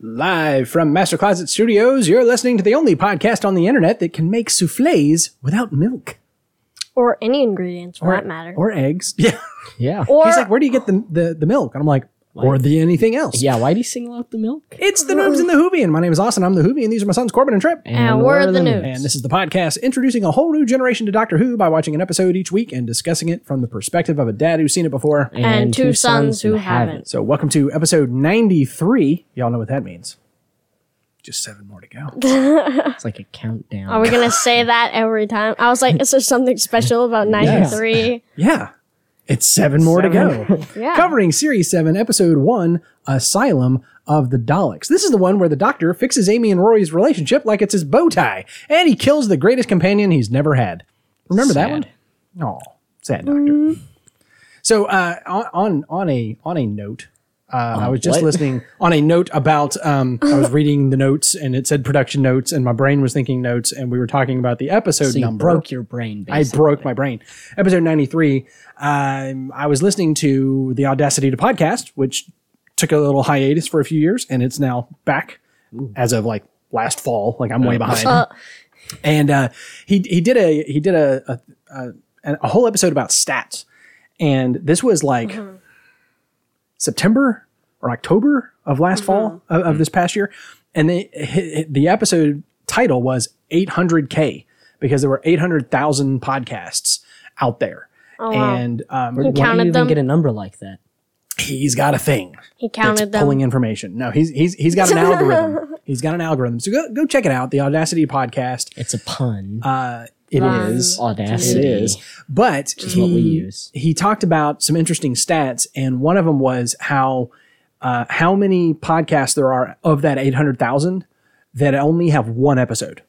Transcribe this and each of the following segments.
Live from Master Closet Studios, you're listening to the only podcast on the internet that can make souffles without milk or any ingredients for that matter. or eggs. Yeah. Yeah. Or, He's like, where do you get the, the, the milk? And I'm like, or the anything else. yeah. Why do you single out the milk? It's the Noobs and the Whovian. My name is Austin. I'm the Whovian. These are my sons, Corbin and Trip. And we're the Noobs. And this is the podcast introducing a whole new generation to Doctor Who by watching an episode each week and discussing it from the perspective of a dad who's seen it before. And two sons who haven't. So, welcome to episode 93. Y'all know what that means. Just seven more to go. It's like a countdown. are we gonna say that every time? I was like, is there something special about ninety three? Yeah. It's seven more to go. Yeah. Covering Series 7, Episode 1, Asylum of the Daleks. This is the one where the Doctor fixes Amy and Rory's relationship like it's his bow tie, and he kills the greatest companion he's never had. Remember that one? Sad. Oh, sad Doctor. So, uh, on, on on a on a note, uh, I was just what? listening on a note about. Um, I was reading the notes, and it said production notes, and my brain was thinking notes, and we were talking about the episode so you number. broke your brain. I broke my brain. Episode 93, um, I was listening to the Audacity to podcast, which took a little hiatus for a few years, and it's now back as of like last fall. Like I'm way behind. Uh, and uh, he he did a he did a a, a a whole episode about stats, and this was like September or October of last fall of, of this past year, and they hi- the episode title was 800k because there were 800,000 podcasts out there, Oh, wow. and um, He Why do you even them. get a number like that? he's got a thing He that's counted them. pulling information. No, he's he's he's got an algorithm. He's got an algorithm. So go go check it out. The Audacity podcast. It's a pun. Uh, it Right. is. Audacity. It is. But he, what we use. he talked about some interesting stats, and one of them was how uh, how many podcasts there are of that eight hundred thousand that only have one episode.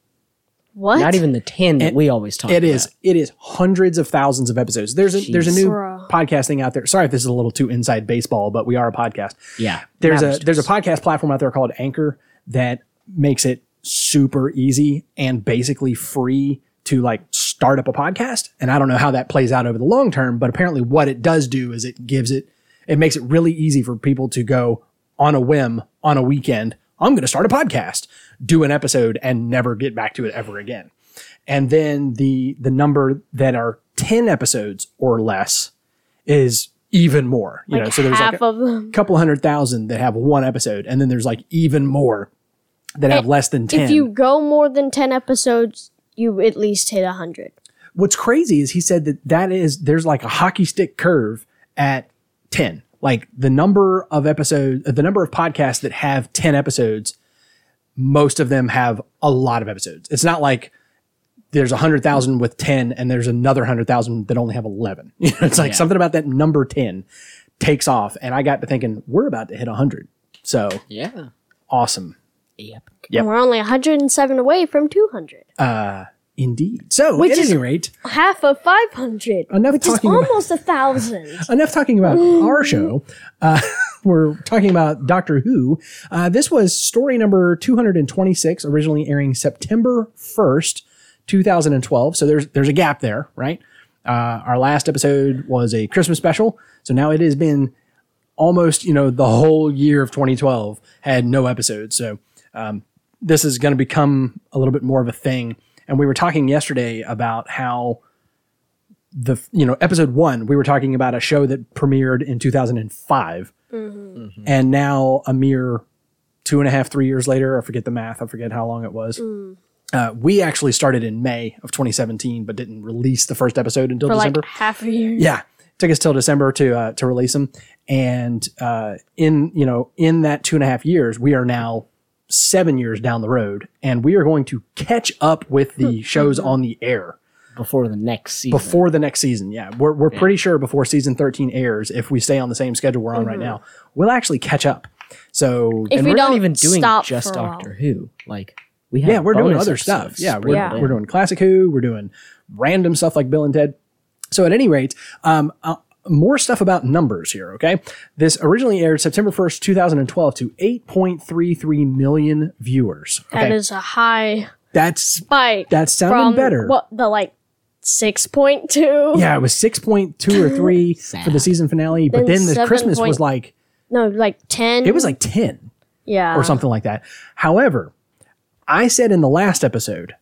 what? Not even the ten that we always talk. It about. is it is hundreds of thousands of episodes. There's a there's a new Bruh. podcasting out there. Sorry if this is a little too inside baseball, but we are a podcast. Yeah. There's a there's a podcast platform out there called Anchor that makes it super easy and basically free to like start up a podcast. And I don't know how that plays out over the long term, but apparently what it does do is it gives it it makes it really easy for people to go on a whim on a weekend. I'm going to start a podcast, do an episode and never get back to it ever again. And then the the number that are 10 episodes or less is even more. You know, so there's like a, of them. couple hundred thousand that have one episode, and then there's like even more that have And less than ten. If you go more than ten episodes, you at least hit hundred. What's crazy is he said that that is there's like a hockey stick curve at ten. Like the number of episodes, the number of podcasts that have ten episodes, most of them have a lot of episodes. It's not like there's a hundred thousand with ten, and there's another hundred thousand that only have eleven. You know, it's like something about that number ten takes off, and I got to thinking we're about to hit hundred. So Yeah. awesome. Yep. Yep. And we're only hundred and seven away from two hundred. Uh, Indeed. So, Which at is- any rate, Half of five hundred. Enough which is talking about- almost a thousand. enough talking about our show. Uh, we're talking about Doctor Who. Uh, this was story number 226, originally airing September 1st, 2012. So there's there's a gap there, right? Uh, our last episode was a Christmas special. So now it has been almost, you know, the whole year of 2012 had no episodes. So um, this is going to become a little bit more of a thing. And we were talking yesterday about how the you know episode one we were talking about a show that premiered in 2005 and now a mere two and a half three years later i forget the math i forget how long it was uh, we actually started in may of 2017 but didn't release the first episode until For like december. half a year. yeah. Took us till december to uh, to release them and uh, in you know in that two and a half years we are now seven years down the road and we are going to catch up with the shows on the air Before the next season. before the next season. Yeah, we're we're pretty sure before season thirteen airs, if we stay on the same schedule we're on right now, we'll actually catch up. So If and we we're don't not even doing just for a while. Doctor Who. Like we have yeah, we're doing other stuff. Yeah, we're, spread we're doing classic Who. We're doing random stuff like Bill and Ted. So at any rate, um, uh, more stuff about numbers here. Okay, this originally aired September first, two thousand and twelve, to eight point three three million viewers. That Okay, is a high that's spike. That's sounding from better. What the like six point two? yeah, it was six point two or three for the season finale, but Then then the Christmas was like No, like ten. it was like ten. Yeah. or something like that. However, I said in the last episode,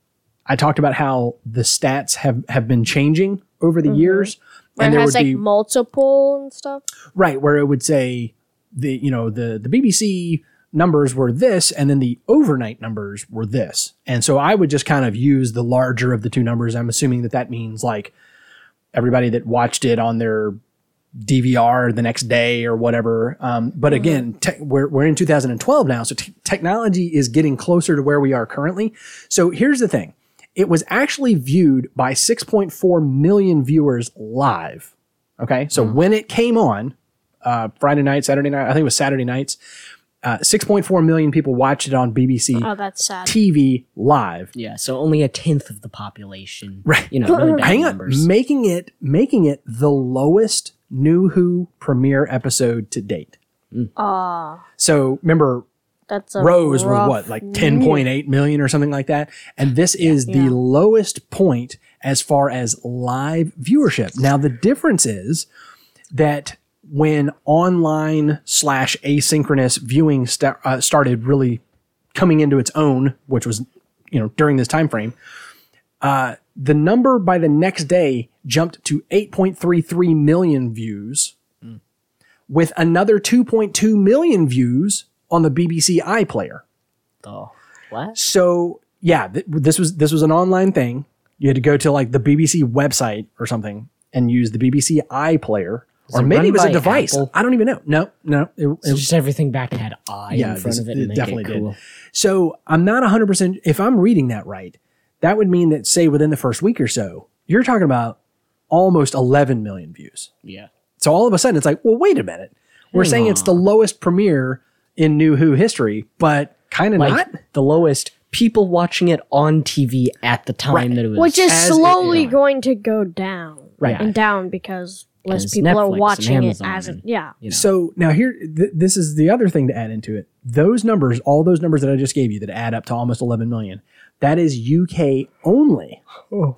I talked about how the stats have have been changing over the mm-hmm. years, Where and it there has like be multiple and stuff. right where it would say the you know the the BBC numbers were this and then the overnight numbers were this. And so i would just kind of use the larger of the two numbers. I'm assuming that that means like everybody that watched it on their dvr the next day or whatever. Um, but again te- we're, we're in 2012 now so t- technology is getting closer to where we are currently. So here's the thing it was actually viewed by 6.4 million viewers live okay so when it came on uh, Friday night, Saturday night. I think it was Saturday nights. Uh, 6.4 million people watched it on BBC Oh, that's sad. TV live. Yeah, so only a tenth of the population. Right. You know, really bad Hang on, numbers. making it making it the lowest New Who premiere episode to date. Ah, So remember, that's a Rose was what like 10.8 million or something like that, and this is the lowest point as far as live viewership. Now the difference is that when online slash asynchronous viewing sta- uh, started really coming into its own, which was you know during this time frame, uh, the number by the next day jumped to 8.33 million views, with another 2.2 million views on the BBC iPlayer. Oh, what? So yeah, th- this was this was an online thing. You had to go to like the BBC website or something and use the BBC iPlayer, or it maybe it was a device. Apple? I don't even know. No, no. It, it So just everything back had I Yeah, in front of it it and definitely it did. cool. So I'm not 100%. If I'm reading that right, that would mean that, say, within the first week or so, you're talking about almost 11 million views. Yeah. So all of a sudden, it's like, well, wait a minute. We're Hang saying it's the lowest premiere in New Who history, but kind of Like not. the lowest people watching it on TV at the time Right. that it was. which is as it slowly is. going to go down. Right. And down because less people are Netflix and watching it as a, and- yeah. you know. So now here, th- this is the other thing to add into it. Those numbers, all those numbers that I just gave you that add up to almost 11 million, that is UK only. Oh.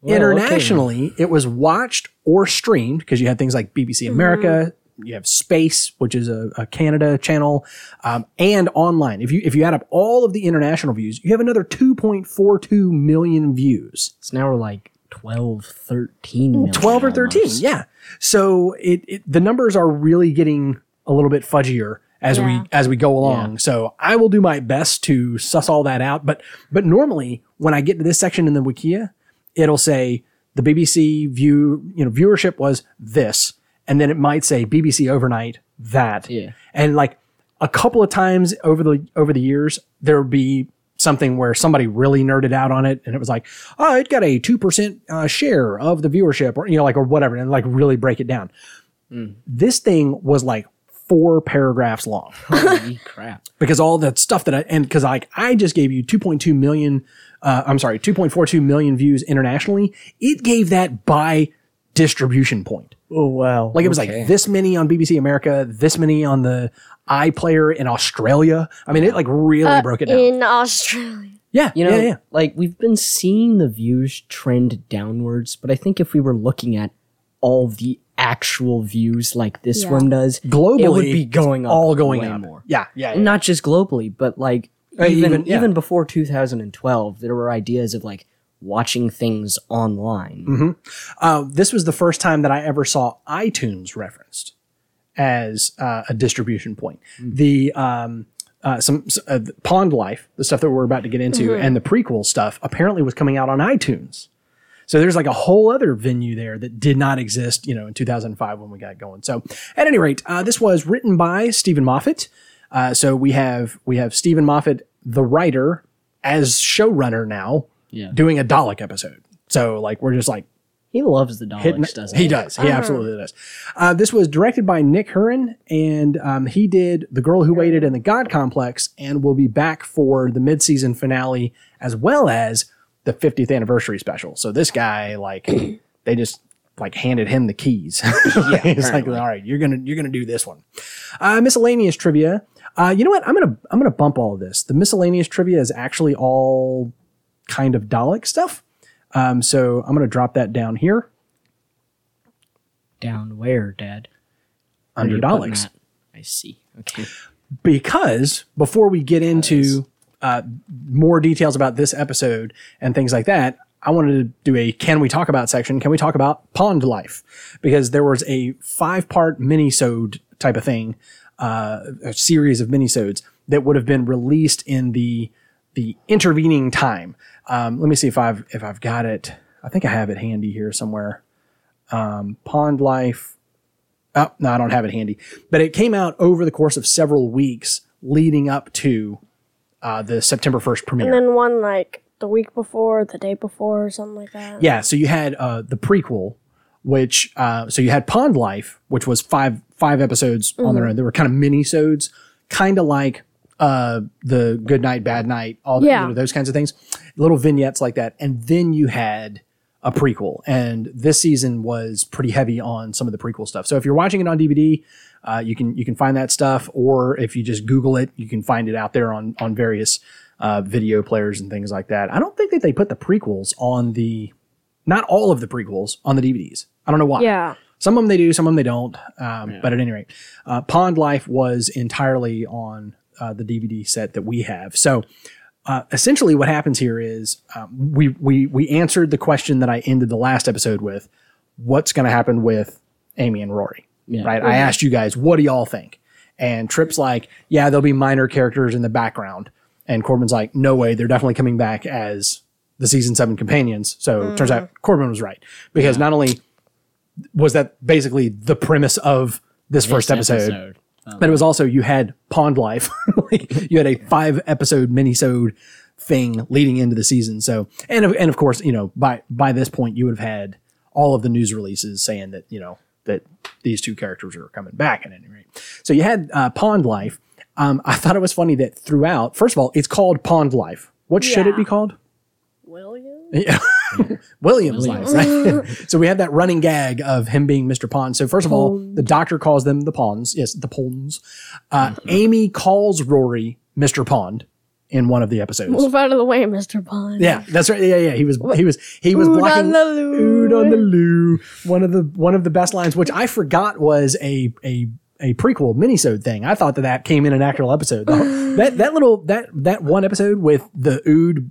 Well, Internationally, it was watched or streamed because you had things like BBC America, mm-hmm. You have Space, which is a, a Canada channel, um, and online. If you if you add up all of the international views, you have another 2.42 million views. So now we're like 12, 13 million 12 or 13 almost. yeah so it, it the numbers are really getting a little bit fudgier as Yeah. we as we go along so i will do my best to suss all that out but but normally when i get to this section in the wikia it'll say the bbc view you know viewership was this and then it might say bbc overnight that Yeah. and like a couple of times over the over the years there would be something where somebody really nerded out on it and it was like oh it got a 2% uh, share of the viewership or you know like or whatever and like really break it down this thing was like four paragraphs long Holy crap. because all that stuff that I and because like I just gave you 2.2 million, uh, I'm sorry, 2.42 million views internationally. It gave that by distribution point. Oh, wow. Like it was like this many on BBC America, this many on the iPlayer in Australia. I mean, it like really broke it down. In Australia. yeah, You know, yeah, yeah. like we've been seeing the views trend downwards, but I think if we were looking at all the actual views like this Yeah. one does, Globally, it would be going up all going way up. more. Yeah, yeah, yeah. Not just globally, but like Uh, even even- even, before 2012, there were ideas of like watching things online. Mm-hmm. Uh, this was the first time that I ever saw iTunes referenced as uh, a distribution point. The um, uh, some uh, Pond Life, the stuff that we're about to get into, and the prequel stuff apparently was coming out on iTunes. So there's like a whole other venue there that did not exist, you know, in 2005 when we got going. So at any rate, uh, this was written by Steven Moffat. Uh, so we have we have Steven Moffat, the writer, as showrunner now, Yeah. doing a Dalek episode. So like we're just like He loves the hitting- Daleks, doesn't he he? does. He absolutely does. Uh, this was directed by Nick Hurran, and um, he did The Girl Who Waited and The God Complex, and will be back for the mid-season finale as well as the 50th anniversary special. So this guy, like, they just like handed him the keys. Yeah. He's like, all right, you're gonna you're gonna do this one. Uh, miscellaneous trivia. Uh, you know what? I'm gonna I'm gonna bump all of this. The miscellaneous trivia is actually all kind of Dalek stuff. Um, so I'm gonna drop that down here. Down where, Dad? Where under are you putting Daleks. I see. Okay. because before we get into uh, more details about this episode and things like that, I wanted to do a can we talk about section. Can we talk about pond life? Because there was a five part mini-sode type of thing, uh, a series of mini-sodes that would have been released in the the intervening time. Um, let me see if I've if I've got it. I think I have it handy here somewhere. Um, pond life. Oh, no, I don't have it handy. But it came out over the course of several weeks leading up to uh, the September 1st premiere. And then one like the week before, the day before, or something like that. Yeah, so you had uh, the prequel, which uh, so you had Pond Life, which was five five episodes on their own. They were kind of mini sodes, kind of like uh, the Good Night, Bad Night, all the, Yeah. you know, those kinds of things, little vignettes like that. And then you had a prequel, and this season was pretty heavy on some of the prequel stuff. So if you're watching it on DVD, uh, you can you can find that stuff, or if you just Google it, you can find it out there on on various uh, video players and things like that. I don't think that they put the prequels on the not all of the prequels on the DVDs. I don't know why. Yeah. Some of them they do, some of them they don't. Um, But at any rate, uh, Pond Life was entirely on uh, the DVD set that we have. So uh, essentially, what happens here is um, we we we answered the question that I ended the last episode with: What's going to happen with Amy and Rory? Yeah. Right? I asked you guys, what do y'all think? And Trip's like, yeah, there'll be minor characters in the background. And Corbin's like, no way, they're definitely coming back as the season seven companions. So it turns out Corbin was right because not only was that basically the premise of this first episode, Um, but it was also you had Pond Life, Like, you had a five episode minisode thing leading into the season. So and of, and of course you know by by this point you would have had all of the news releases saying that you know that these two characters are coming back at any rate. So you had uh, Pond Life. Um, I thought it was funny that throughout, first of all, it's called Pond Life. What should it be called? William? Yeah. Williams life, right? so we have that running gag of him being Mr. Pond. So first of all, the doctor calls them the Ponds. Yes, the Ponds. Uh, Amy calls Rory Mr. Pond in one of the episodes. Move out of the way, Mr. Pond. Yeah, that's right. Yeah, yeah. He was he was he was Ood on the loo. Ood on the loo. One of the one of the best lines, which I forgot was a a a prequel minisode thing. I thought that that came in an actual episode. That that little that that one episode with the Ood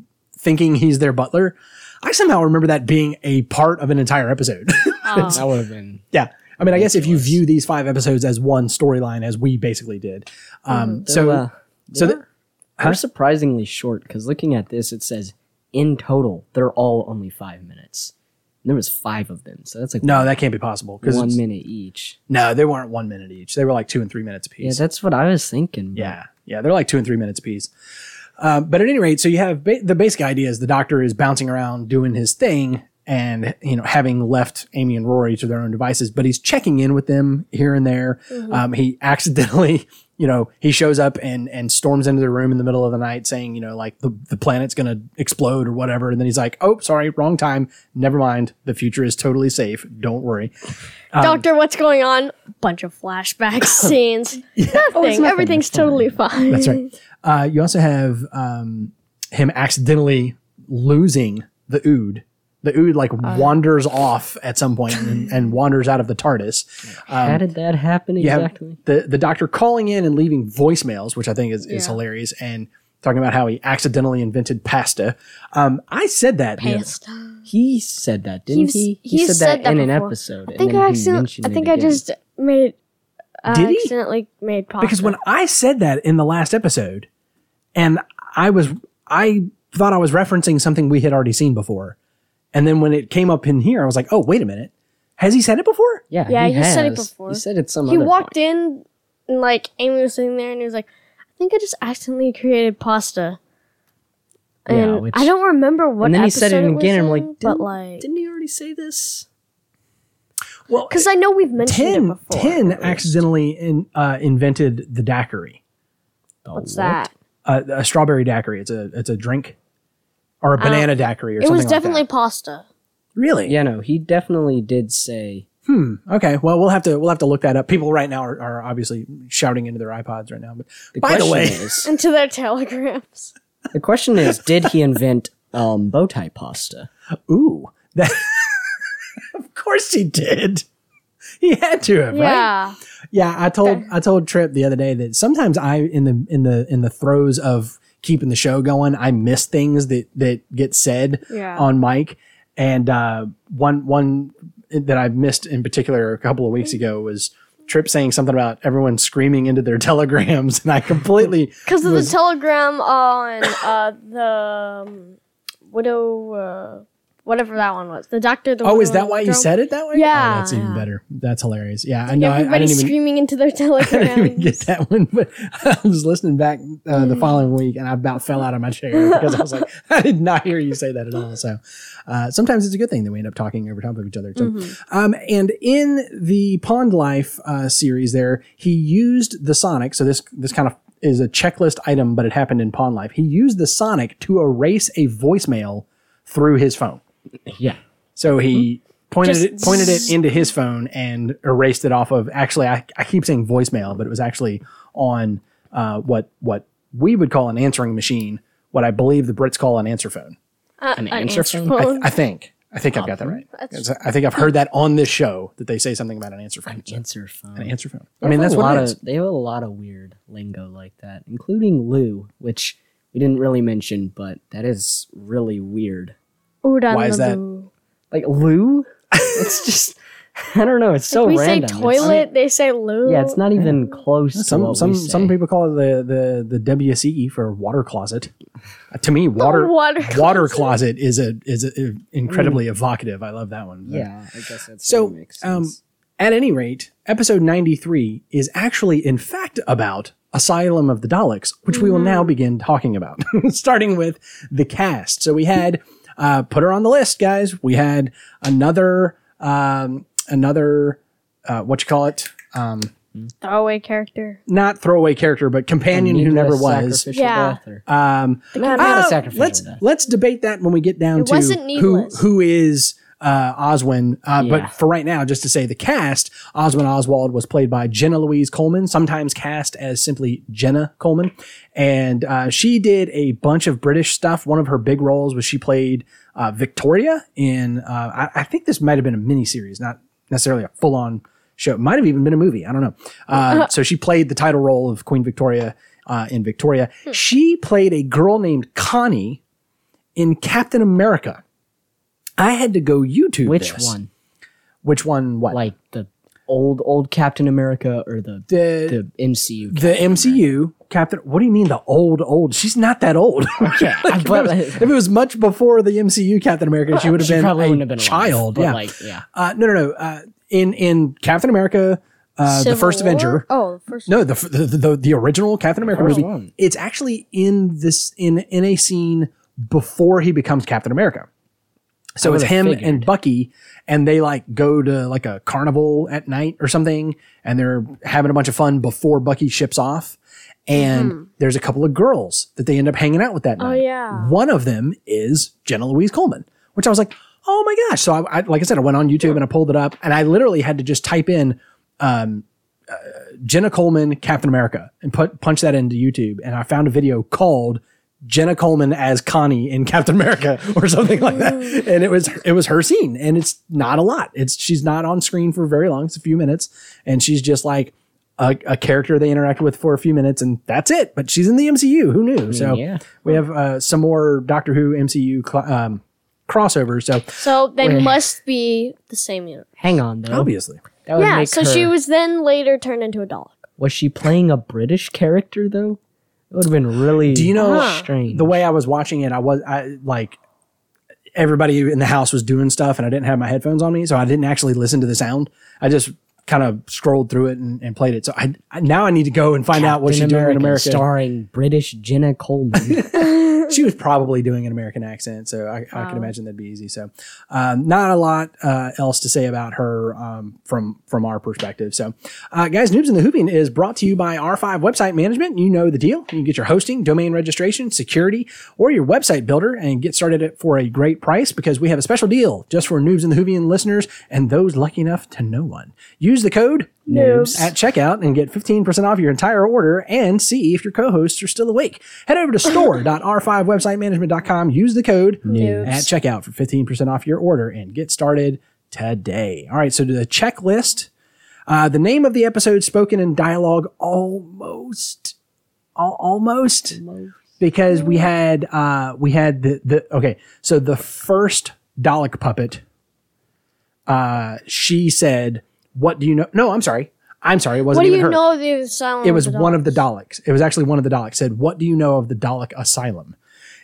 thinking he's their butler. I somehow remember that being a part of an entire episode. that would have been yeah. I mean, I guess if you view these five episodes as one storyline, as we basically did. Um, so, So, uh, so they're, that, they're surprisingly short because looking at this, it says in total they're all only five minutes. And there was five of them, so that's like no, that can't be possible because one minute each. no, they weren't one minute each. They were like two and three minutes apiece. Yeah, that's what I was thinking. but Yeah, yeah, they're like two and three minutes apiece. Um, but at any rate, so you have ba- the basic idea is the doctor is bouncing around doing his thing, and you know having left Amy and Rory to their own devices, but he's checking in with them here and there. Um, he accidentally, you know, he shows up and and storms into the room in the middle of the night, saying, you know, like the the planet's gonna explode or whatever, and then he's like, oh, sorry, wrong time. Never mind. The future is totally safe. Don't worry. Doctor, what's going on? Bunch of flashback scenes. Nothing. Everything's totally fine. That's right. Uh, you also have um, him accidentally losing the Ood. The Ood like wanders off at some point and, and wanders out of the TARDIS. How did that happen exactly? the the Doctor calling in and leaving voicemails, which I think is, is Yeah. hilarious, and talking about how he accidentally invented pasta. Um, I said that. the other- Pasta. He said that, didn't He's- he? he's said said that, that in an episode. I think I he accidentally. I think I again. just made. Uh, Did he? accidentally made pasta. because when I said that in the last episode, and I was I thought I was referencing something we had already seen before, and then when it came up in here, I was like, oh wait a minute, has he said it before? Yeah, Yeah, he, he said it before. He said it some he other walked point. in, and like Amy was sitting there, and he was like, "I think I just accidentally created pasta." Yeah, And which- I don't remember what. And then he said it episode was again, and I'm in, like, but didn't- like, Didn't he already say this? Well, because I know we've mentioned it 10, before. 10 accidentally in, uh, invented the daiquiri, What's what? that? Uh, a strawberry daiquiri. It's a it's a drink, or a banana daiquiri, or something. It something was like definitely that. pasta. really. Yeah, no, he definitely did say. Hmm. Okay. Well, we'll have to we'll have to look that up. People right now are, are obviously shouting into their iPods right now. But The by the question way, is, Into their telegrams. the question is, did he invent um, bow tie pasta? ooh, that of course he did. He had to have, right? Yeah. Yeah, I told I told Trip the other day that sometimes I in the in the in the throes of keeping the show going, I miss things that that get said Yeah. on mic. And uh, one one that I missed in particular a couple of weeks ago was Trip saying something about everyone screaming into their telegrams, and I completely Because of the telegram on uh, the um, widow, uh, whatever that one was. The doctor. The Oh, is that why you said it that way? Yeah. Oh, that's even better. That's hilarious. Yeah, I know. I, I Everybody didn't even screaming into their I didn't even get telegrams. that one, but I was listening back uh, the following week and I about fell out of my chair because I was like, I did not hear you say that at all. So uh, sometimes it's a good thing that we end up talking over top of each other too. Um, and in the Pond Life uh, series, there he used the Sonic. So this this kind of is a checklist item, but it happened in Pond Life. He used the Sonic to erase a voicemail through his phone. Yeah. So he pointed Just it pointed it into his phone and erased it off of. Actually, I, I keep saying voicemail, but it was actually on uh, what what we would call an answering machine. What I believe the Brits call an answer phone. Uh, An an answer answer phone? I, phone. I think. I think I've got that right. I think I've heard that on this show that they say something about an answer phone. So, Answer phone. An answer phone. I mean, that's a what lot it is. of they have a lot of weird lingo like that, including loo, which we didn't really mention, but that is really weird. Why is that? Ooh-da-da-doo. Like loo? it's just I don't know. It's so we random. say It's- toilet, they say loo. yeah, it's not even close. to Some what some we some people call it the the the WCE for water closet. Uh, to me, water water water closet is a is a, incredibly evocative. I love that one. Yeah, I guess that's So, makes um, sense. At any rate, episode 93 is actually, in fact, about Asylum of the Daleks, which we will now begin talking about, starting with the cast. So we had, uh, put her on the list, guys. We had another, um, another, uh, what you call it? Um, throwaway character. not throwaway character, but companion who never was. sacrificial Yeah. death or- Um, not, not uh, a sacrificial let's death. let's debate that when we get down It to wasn't who who is uh, Oswin. Uh, Yeah. But for right now, just to say the cast, Oswin Oswald was played by Jenna Louise Coleman, sometimes cast as simply Jenna Coleman, and uh, she did a bunch of British stuff. One of her big roles was she played uh, Victoria in. Uh, I, I think this might have been a miniseries, not necessarily a full on show. It might have even been a movie. I don't know. Uh, so she played the title role of Queen Victoria uh, in Victoria. She played a girl named Connie in Captain America. I had to go YouTube Which this. one? Which one? What? Like the old old Captain America or the the the MCU? the MCU Captain. What do you mean the old old? She's not that old. Okay, Like, if, it was, if it was much before the MCU Captain America, she would have She been probably a wouldn't have been alive, child. but yeah. like yeah. uh, no, no, no. Uh, in in Captain America, uh, the first War? Avenger. Oh, the first. No, the, the the the original Captain America First movie. one. It's actually in this in in a scene before he becomes Captain America. So it's him figured. and Bucky, and they like go to like a carnival at night or something, and they're having a bunch of fun before Bucky ships off. And mm-hmm. there's a couple of girls that they end up hanging out with that oh, night. Oh, yeah. One of them is Jenna Louise Coleman, which I was like, oh my gosh. So I, I like I said, I went on YouTube and I pulled it up, and I literally had to just type in um, uh, Jenna Coleman, Captain America, and put punch that into YouTube, and I found a video called Jenna Coleman as Connie in Captain America or something like that, and it was it was her scene, and it's not a lot. It's she's not on screen for very long; it's a few minutes, and she's just like a, a character they interact with for a few minutes, and that's it. But she's in the MCU. Who knew? so yeah. we have uh, some more Doctor Who MCU cl- um, crossovers. So So they Wait. must be the same unit. Hang on though. obviously, That would Yeah. make So her, she was then later turned into a Dalek. was she playing a British character though? It would have been really Do you know strange. the way I was watching it, I was I like everybody in the house was doing stuff, and I didn't have my headphones on me, so I didn't actually listen to the sound. I just kind of scrolled through it and, and played it. So I, I now I need to go and find out what she's Captain doing in America. starring British Jenna Coleman. she was probably doing an American accent, so I, I can imagine that'd be easy. So, um, not a lot uh, else to say about her um, from from our perspective. So, uh, guys, Noobs in the Whovian is brought to you by R5 Website Management. You know the deal. You can get your hosting, domain registration, security, or your website builder, and get started at- for a great price because we have a special deal just for Noobs in the Whovian listeners and those lucky enough to know one. Use the code Noobs. at checkout and get 15% off your entire order and see if your co-hosts are still awake. Head over to store.r5websitemanagement.com. Use the code Noobs. at checkout for 15% off your order and get started today. All right, so to the checklist, Uh, the name of the episode spoken in dialogue almost, al- almost, because we had uh, we had the the okay. So the first Dalek puppet, uh, she said, "What do you know?" No, I'm sorry. I'm sorry. It wasn't What do even you her. know of the asylum? It was of the one of the Daleks? Daleks. It was actually one of the Daleks said, "What do you know of the Dalek Asylum?"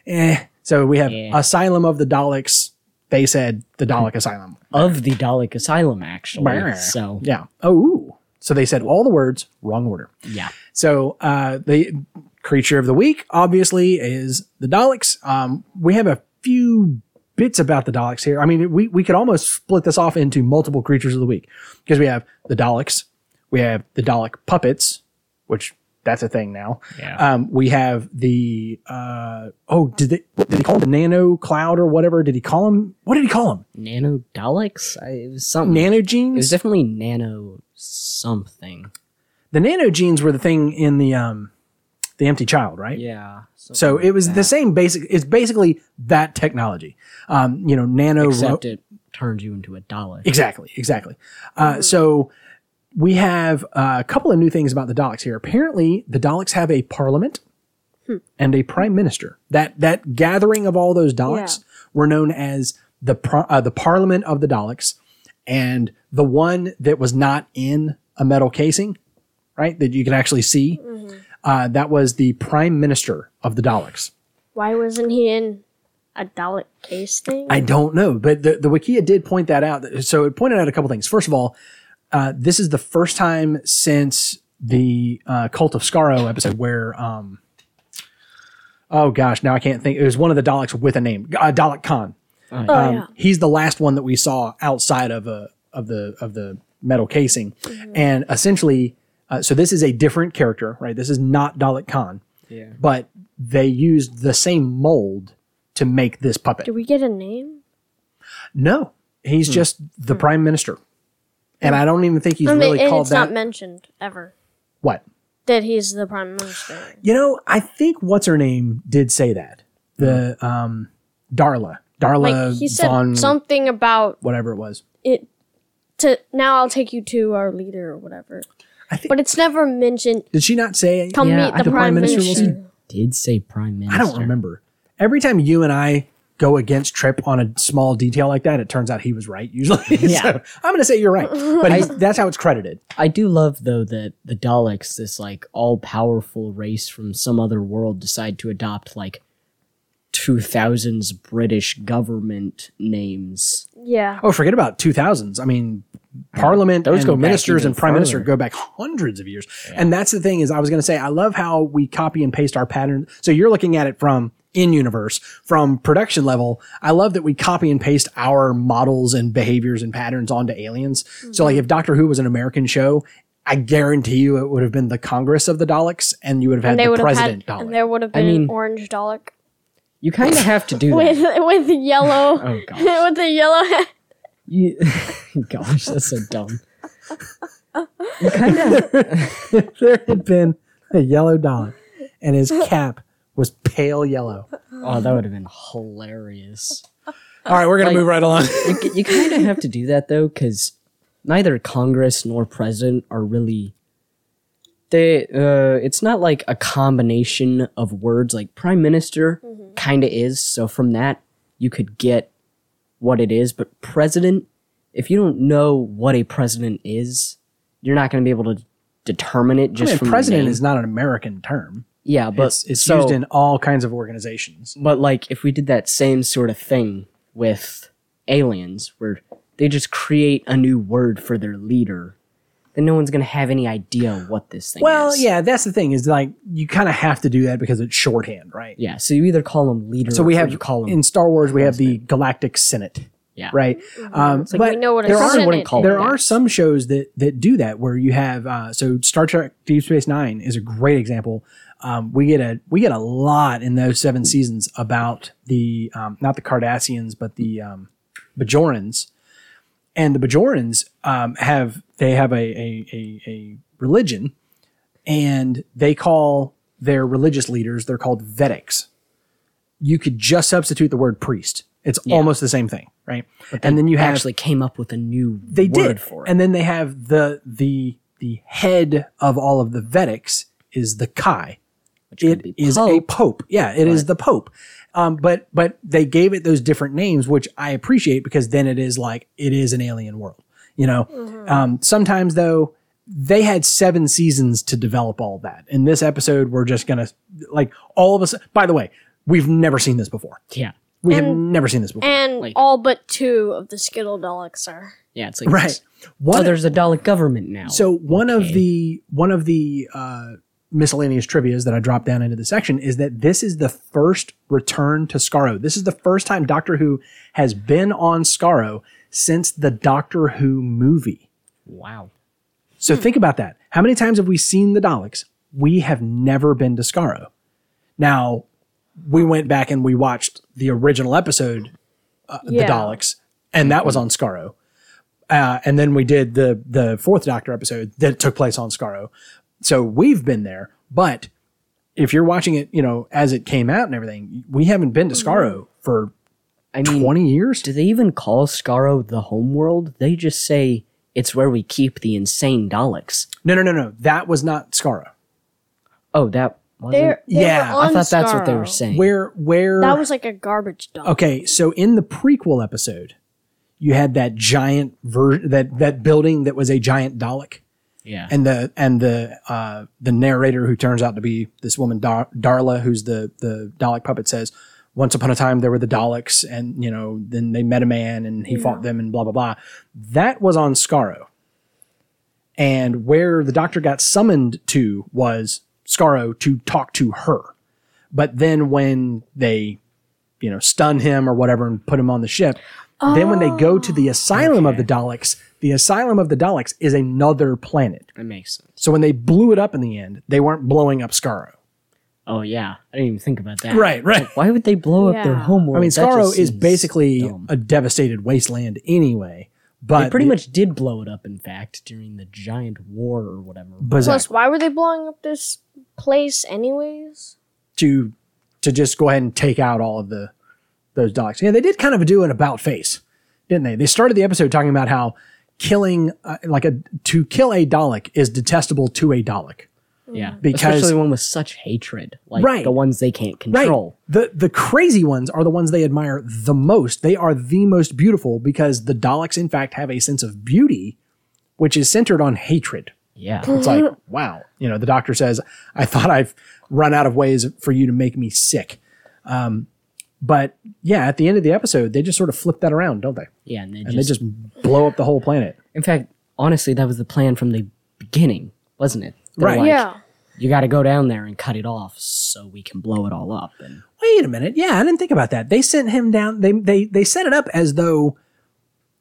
Eh. So we have Yeah. Asylum of the Daleks. They said the Dalek Asylum. Of the Dalek Asylum, actually. Brr. So Yeah. Oh. ooh. So they said all the words wrong order. yeah. So uh, the creature of the week obviously is the Daleks. Um, we have a few bits about the Daleks here. I mean, we we could almost split this off into multiple creatures of the week because we have the Daleks, we have the Dalek puppets, which that's a thing now. Yeah. Um, we have the uh, oh, did they did he call him the Nano Cloud or whatever? Did he call him? What did he call him? Nano Daleks? I, it was something. Nano genes. it was definitely nano something. the nano genes were the thing in the um, the Empty Child, right? Yeah. So it was the same basic. It's basically that technology. Um, you know, nano. ro- Except it turns you into a Dalek. exactly, exactly. Uh, so we have uh, a couple of new things about the Daleks here. Apparently, the Daleks have a parliament and a prime minister. That that gathering of all those Daleks Yeah. were known as the par- uh, the Parliament of the Daleks, and the one that was not in a metal casing, right, that you can actually see. Uh, that was the prime minister of the Daleks. Why wasn't he in a Dalek case thing? I don't know, but the, the Wikia did point that out. So it pointed out a couple things. First of all, uh, this is the first time since the uh, Cult of Skaro episode where, um, oh gosh, now I can't think. It was one of the Daleks with a name, uh, Dalek Caan. oh Um, yeah. He's the last one that we saw outside of a of the of the metal casing, and essentially, uh, so this is a different character, right? This is not Dalek Caan, Yeah. but they used the same mold to make this puppet. Do we get a name? No, he's Hmm. just the prime minister, and I don't even think he's I mean, really and called it's that. not mentioned ever what that he's the prime minister. you know? I think what's her name did say that the um, Darla, Darla Like he said von something about whatever it was. it. To now, I'll take you to our leader or whatever. I think But it's never mentioned. did she not say? Come Yeah, meet the, the prime, prime minister minister. was- Did say prime minister. I don't remember. Every time you and I go against Trip on a small detail like that, it turns out he was right usually. Yeah. so I'm going to say you're right, but he's, that's how it's credited. I do love though that the Daleks, this like all powerful race from some other world, decide to adopt like two thousands British government names. Yeah. Oh, forget about 2000s. I mean, Parliament Those and go ministers and prime minister go back hundreds of years. And that's the thing is, I was going to say, I love how we copy and paste our pattern. So you're looking at it from in universe, from production level. I love that we copy and paste our models and behaviors and patterns onto aliens. So like mm-hmm. if Doctor Who was an American show, I guarantee you it would have been the Congress of the Daleks and you would have had And they the president had, Dalek. and there would have been mean- an orange Dalek You kind of have to do with with yellow Oh gosh, with the yellow hat. You, gosh, that's so dumb. You kind of there had been a yellow Dalek and his cap was pale yellow. oh, that would have been hilarious. All right, we're going Like- to move right along. you, you kind of have to do that though, because neither Congress nor president are really. They, uh, it's not like a combination of words. Like prime minister kind of is. So from that, you could get what it is. But president, if you don't know what a president is, you're not going to be able to determine it I just mean, from the president is not an American term. yeah, but It's, it's so- used in all kinds of organizations. But like if we did that same sort of thing with aliens, where they just create a new word for their leader, then no one's gonna have any idea what this thing is. Well, is. yeah, that's the thing is like you kind of have to do that because it's shorthand, right? Yeah. So you either call them leader So we or have you call them in Star Wars we have the Galactic Senate, Yeah. right? Um, It's like but we know what a there are senate call is. it there that. are some shows that that do that where you have uh, so Star Trek Deep Space Nine is a great example. Um, we get a we get a lot in those seven seasons about the um, not the Cardassians but the um, Bajorans, and the Bajorans um, have they have a, a, a, a religion, and they call their religious leaders they're called Vedeks. You could just substitute the word priest It's almost the same thing, right? and then you have actually came up with a new they word did for it. and then they have the the the head of all of the vedeks is the kai which it is a Pope. pope yeah it is the pope um, but but they gave it those different names which i appreciate because then it is like it is an alien world you know um, sometimes though they had seven seasons to develop all that in this episode we're just gonna like all of us by the way we've never seen this before Yeah. we have never seen this before And Like- all but two of the Skittle Daleks are. Yeah, it's like right one Oh, there's a Dalek government now. So one of the one of the uh, miscellaneous trivia's that I dropped down into the section is that this is the first return to Skaro. This is the first time Doctor Who has been on Skaro since the Doctor Who movie. wow. So think about that. How many times have we seen the Daleks? We have never been to Skaro. Now, we went back and we watched the original episode, uh, Yeah. the Daleks, and that was on Skaro. Uh, and then we did the the fourth Doctor episode that took place on Skaro. So we've been there, but if you're watching it, you know, as it came out and everything, we haven't been to Skaro for I mean, 20 years. do they even call Skaro the homeworld? They just say it's where we keep the insane Daleks. No, no, no, no. That was not Skaro. Oh, that wasn't. They're, they Yeah, were I I on thought that's what they were saying. Where where That was like a garbage dump. Okay, so in the prequel episode, you had that giant ver- that that building that was a giant Dalek, yeah. and the and the uh, the narrator who turns out to be this woman Dar- Darla, who's the the Dalek puppet, says, "Once upon a time there were the Daleks, and you know then they met a man and he fought them and blah blah blah." That was on Skaro, and where the Doctor got summoned to was Skaro to talk to her. But then when they you know, stun him or whatever and put him on the ship. Then when they go to the oh, asylum of the Daleks, the asylum of the Daleks is another planet. that makes sense. So when they blew it up in the end, they weren't blowing up Skaro. Oh yeah, I didn't even think about that. Right, right. Why would they blow up their Yeah. home world? I mean, That Skaro just is seems basically dumb. a devastated wasteland anyway. But They pretty the- much did blow it up. In fact, during the giant war or whatever. bizarre Plus, why were they blowing up this place anyways? to to just go ahead and take out all of the those Daleks. Yeah, they did kind of do an about face, didn't they? They started the episode talking about how killing uh, like a to kill a Dalek is detestable to a Dalek. Yeah, Because- especially one with such hatred, like Right. the ones they can't control. Right. control. The the crazy ones are the ones they admire the most. They are the most beautiful because the Daleks in fact have a sense of beauty which is centered on hatred. Yeah, It's like, wow. You know, the doctor says, I thought I've run out of ways for you to make me sick. Um, but yeah, at the end of the episode, they just sort of flip that around, don't they? yeah, and they And just, they just blow up the whole planet. in fact, honestly, that was the plan from the beginning, wasn't it? They're Right. like, yeah. You got to go down there and cut it off so we can blow it all up. And Wait a minute. Yeah, I didn't think about that. They sent him down. They they they set it up as though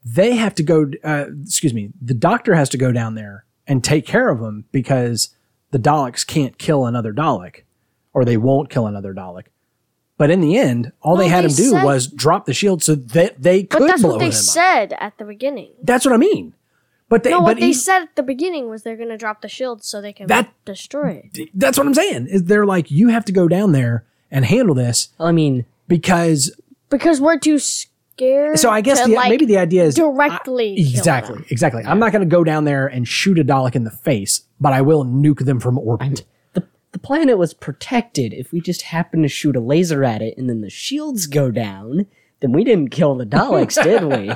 they have to go. Uh, excuse me. The doctor has to go down there and take care of him because the Daleks can't kill another Dalek, or they won't kill another Dalek. But in the end, all they had they him do said- was drop the shield so that they could But that's blow what they him up. said at the beginning. That's what I mean. But they, No, but what they he- said at the beginning was they're going to drop the shield so they can That- destroy it. that's what I'm saying. Is they're like you have to go down there and handle this I mean, because Because we're too scared. so I guess to, the, like, maybe the idea is directly kill exactly them. exactly. I'm not going to go down there and shoot a Dalek in the face, but I will nuke them from orbit. the the planet was protected. If we just happen to shoot a laser at it and then the shields go down, then we didn't kill the Daleks, did we?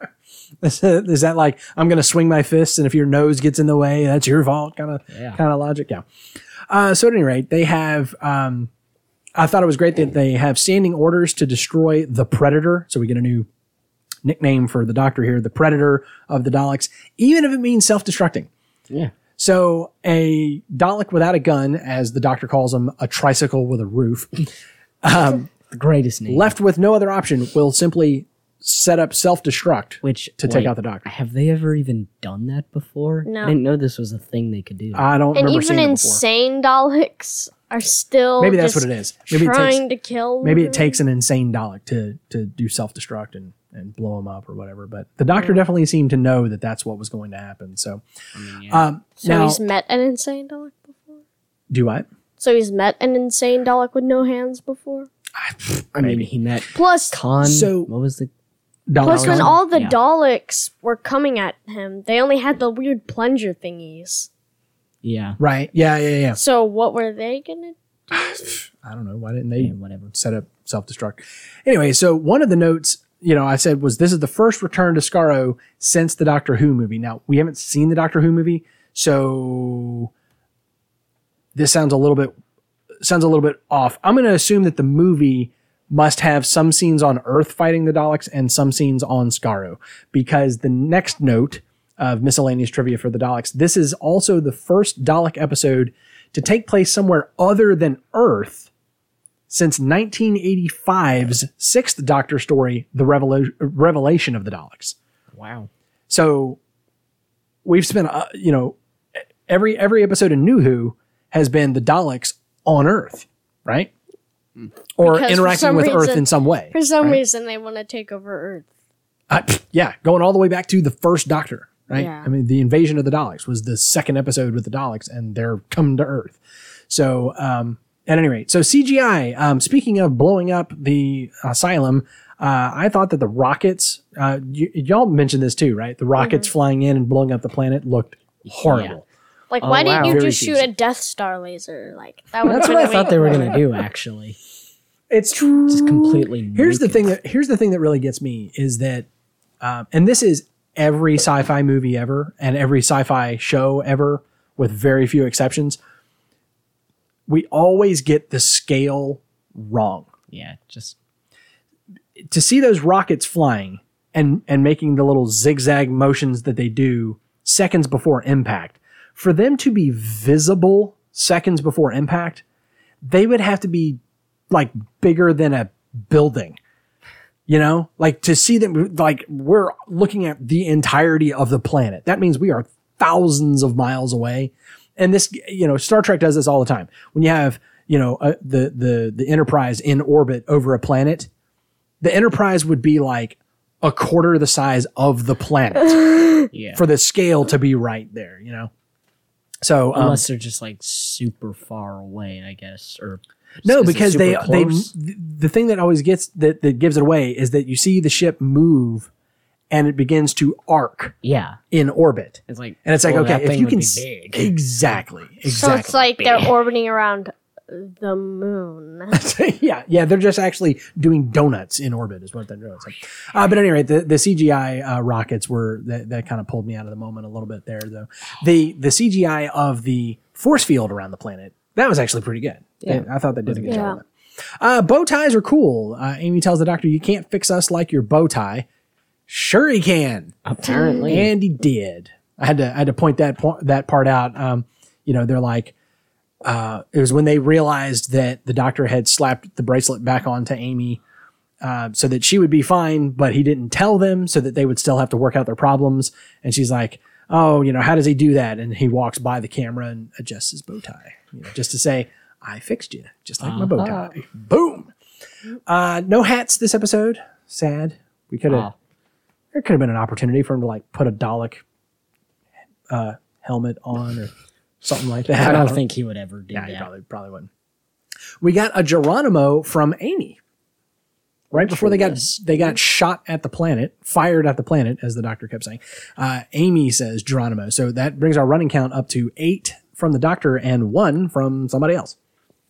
Is that like I'm going to swing my fists and if your nose gets in the way, that's your fault? Kind of Yeah. kind of logic. Yeah. Uh, so at any rate, they have. Um, I thought it was great that they have standing orders to destroy the Predator. So we get a new nickname for the Doctor here, the Predator of the Daleks, even if it means self-destructing. Yeah. So a Dalek without a gun, as the Doctor calls him, a tricycle with a roof, The greatest name. left with no other option, will simply set up self-destruct which to take wait, out the Doctor. Have they ever even done that before? No. I didn't know this was a thing they could do. I don't And remember even seeing it before. insane Daleks are still Maybe that's just what it is. Maybe it takes trying to kill. maybe it takes an insane Dalek to to do self destruct and and blow him up or whatever. But the Doctor definitely seemed to know that that's what was going to happen. So, I mean, yeah. um, So now he's met an insane Dalek before. do I? So he's met an insane Dalek with no hands before. I mean, he met Plus, Caan. So- what was the? Plus when all the Yeah. Daleks were coming at him, they only had the weird plunger thingies. Yeah, right? Yeah, yeah, yeah. So what were they gonna? I don't know why didn't they yeah, whatever. set up self destruct. Anyway, so one of the notes, you know, I said was this is the first return to Skaro since the Doctor Who movie. Now we haven't seen the Doctor Who movie, so this sounds a little bit sounds a little bit off. I'm going to assume that the movie must have some scenes on Earth fighting the Daleks and some scenes on Skaro because the next note of miscellaneous trivia for the Daleks, this is also the first Dalek episode to take place somewhere other than Earth since 1985's sixth Doctor story, The Revela- Revelation of the Daleks. Wow. So we've spent, uh, you know, every every episode of New Who has been the Daleks on Earth, right? Or Because interacting some with Earth in some way. For some right? reason, they want to take over Earth. Uh, yeah, going all the way back to the first Doctor, right? Yeah. I mean, the invasion of the Daleks was the second episode with the Daleks, and they're coming to Earth. So, um, at any rate, so CGI. Um, speaking of blowing up the asylum, uh, I thought that the rockets. Uh, y- y'all mentioned this too, right? The rockets Mm-hmm. flying in and blowing up the planet looked horrible. Like, Oh, why wow. didn't you Very just shoot cheesy. a Death Star laser? Like that would That's what I thought they were gonna do. Actually, It's true. just completely. Here's the nuke thing that here's the thing that really gets me is that, um, and this is every sci-fi movie ever and every sci-fi show ever, with very few exceptions. We always get the scale wrong. Yeah, just To see those rockets flying and and making the little zigzag motions that they do seconds before impact, for them to be visible seconds before impact, they would have to be like bigger than a building. You know, like to see them, like we're looking at the entirety of the planet. That means we are thousands of miles away. And this, you know, Star Trek does this all the time. When you have, you know, uh, the the the Enterprise in orbit over a planet, the Enterprise would be like a quarter the size of the planet yeah. for the scale to be right there. You know, so um, Unless they're just like super far away, I guess, or No, because they super they the thing that always gets that that gives it away is that you see the ship move and it begins to arc yeah, in orbit. it's like And it's like okay, if you can be big. exactly, exactly. So it's like they're orbiting around the moon. yeah, yeah, they're just actually doing donuts in orbit, is what they're doing. So, uh, but anyway, the the CGI uh, rockets were that, that kind of pulled me out of the moment a little bit there, though. The the CGI of the force field around the planet that was actually pretty good. Yeah. I thought they did a good Yeah. job. Uh, bow ties are cool. Uh, Amy tells the doctor, "You can't fix us like your bow tie." Sure, he can. apparently. And he did. I had to I had to point that point that part out. Um, you know, they're like, uh, it was when they realized that the doctor had slapped the bracelet back onto Amy, uh, so that she would be fine, but he didn't tell them, so that they would still have to work out their problems. And she's like, "Oh, you know, how does he do that?" And he walks by the camera and adjusts his bow tie, you know, just to say, "I fixed you, just like my bow tie." Boom. Uh, no hats this episode. Sad. We could have there could have been an opportunity for him to like put a Dalek uh, helmet on or something like that. I don't think he would ever do Yeah, he that. probably probably wouldn't. We got a Geronimo from Amy. Right before they got they got shot at the planet, fired at the planet, as the doctor kept saying. Uh, Amy says Geronimo, so that brings our running count up to eight from the doctor and one from somebody else.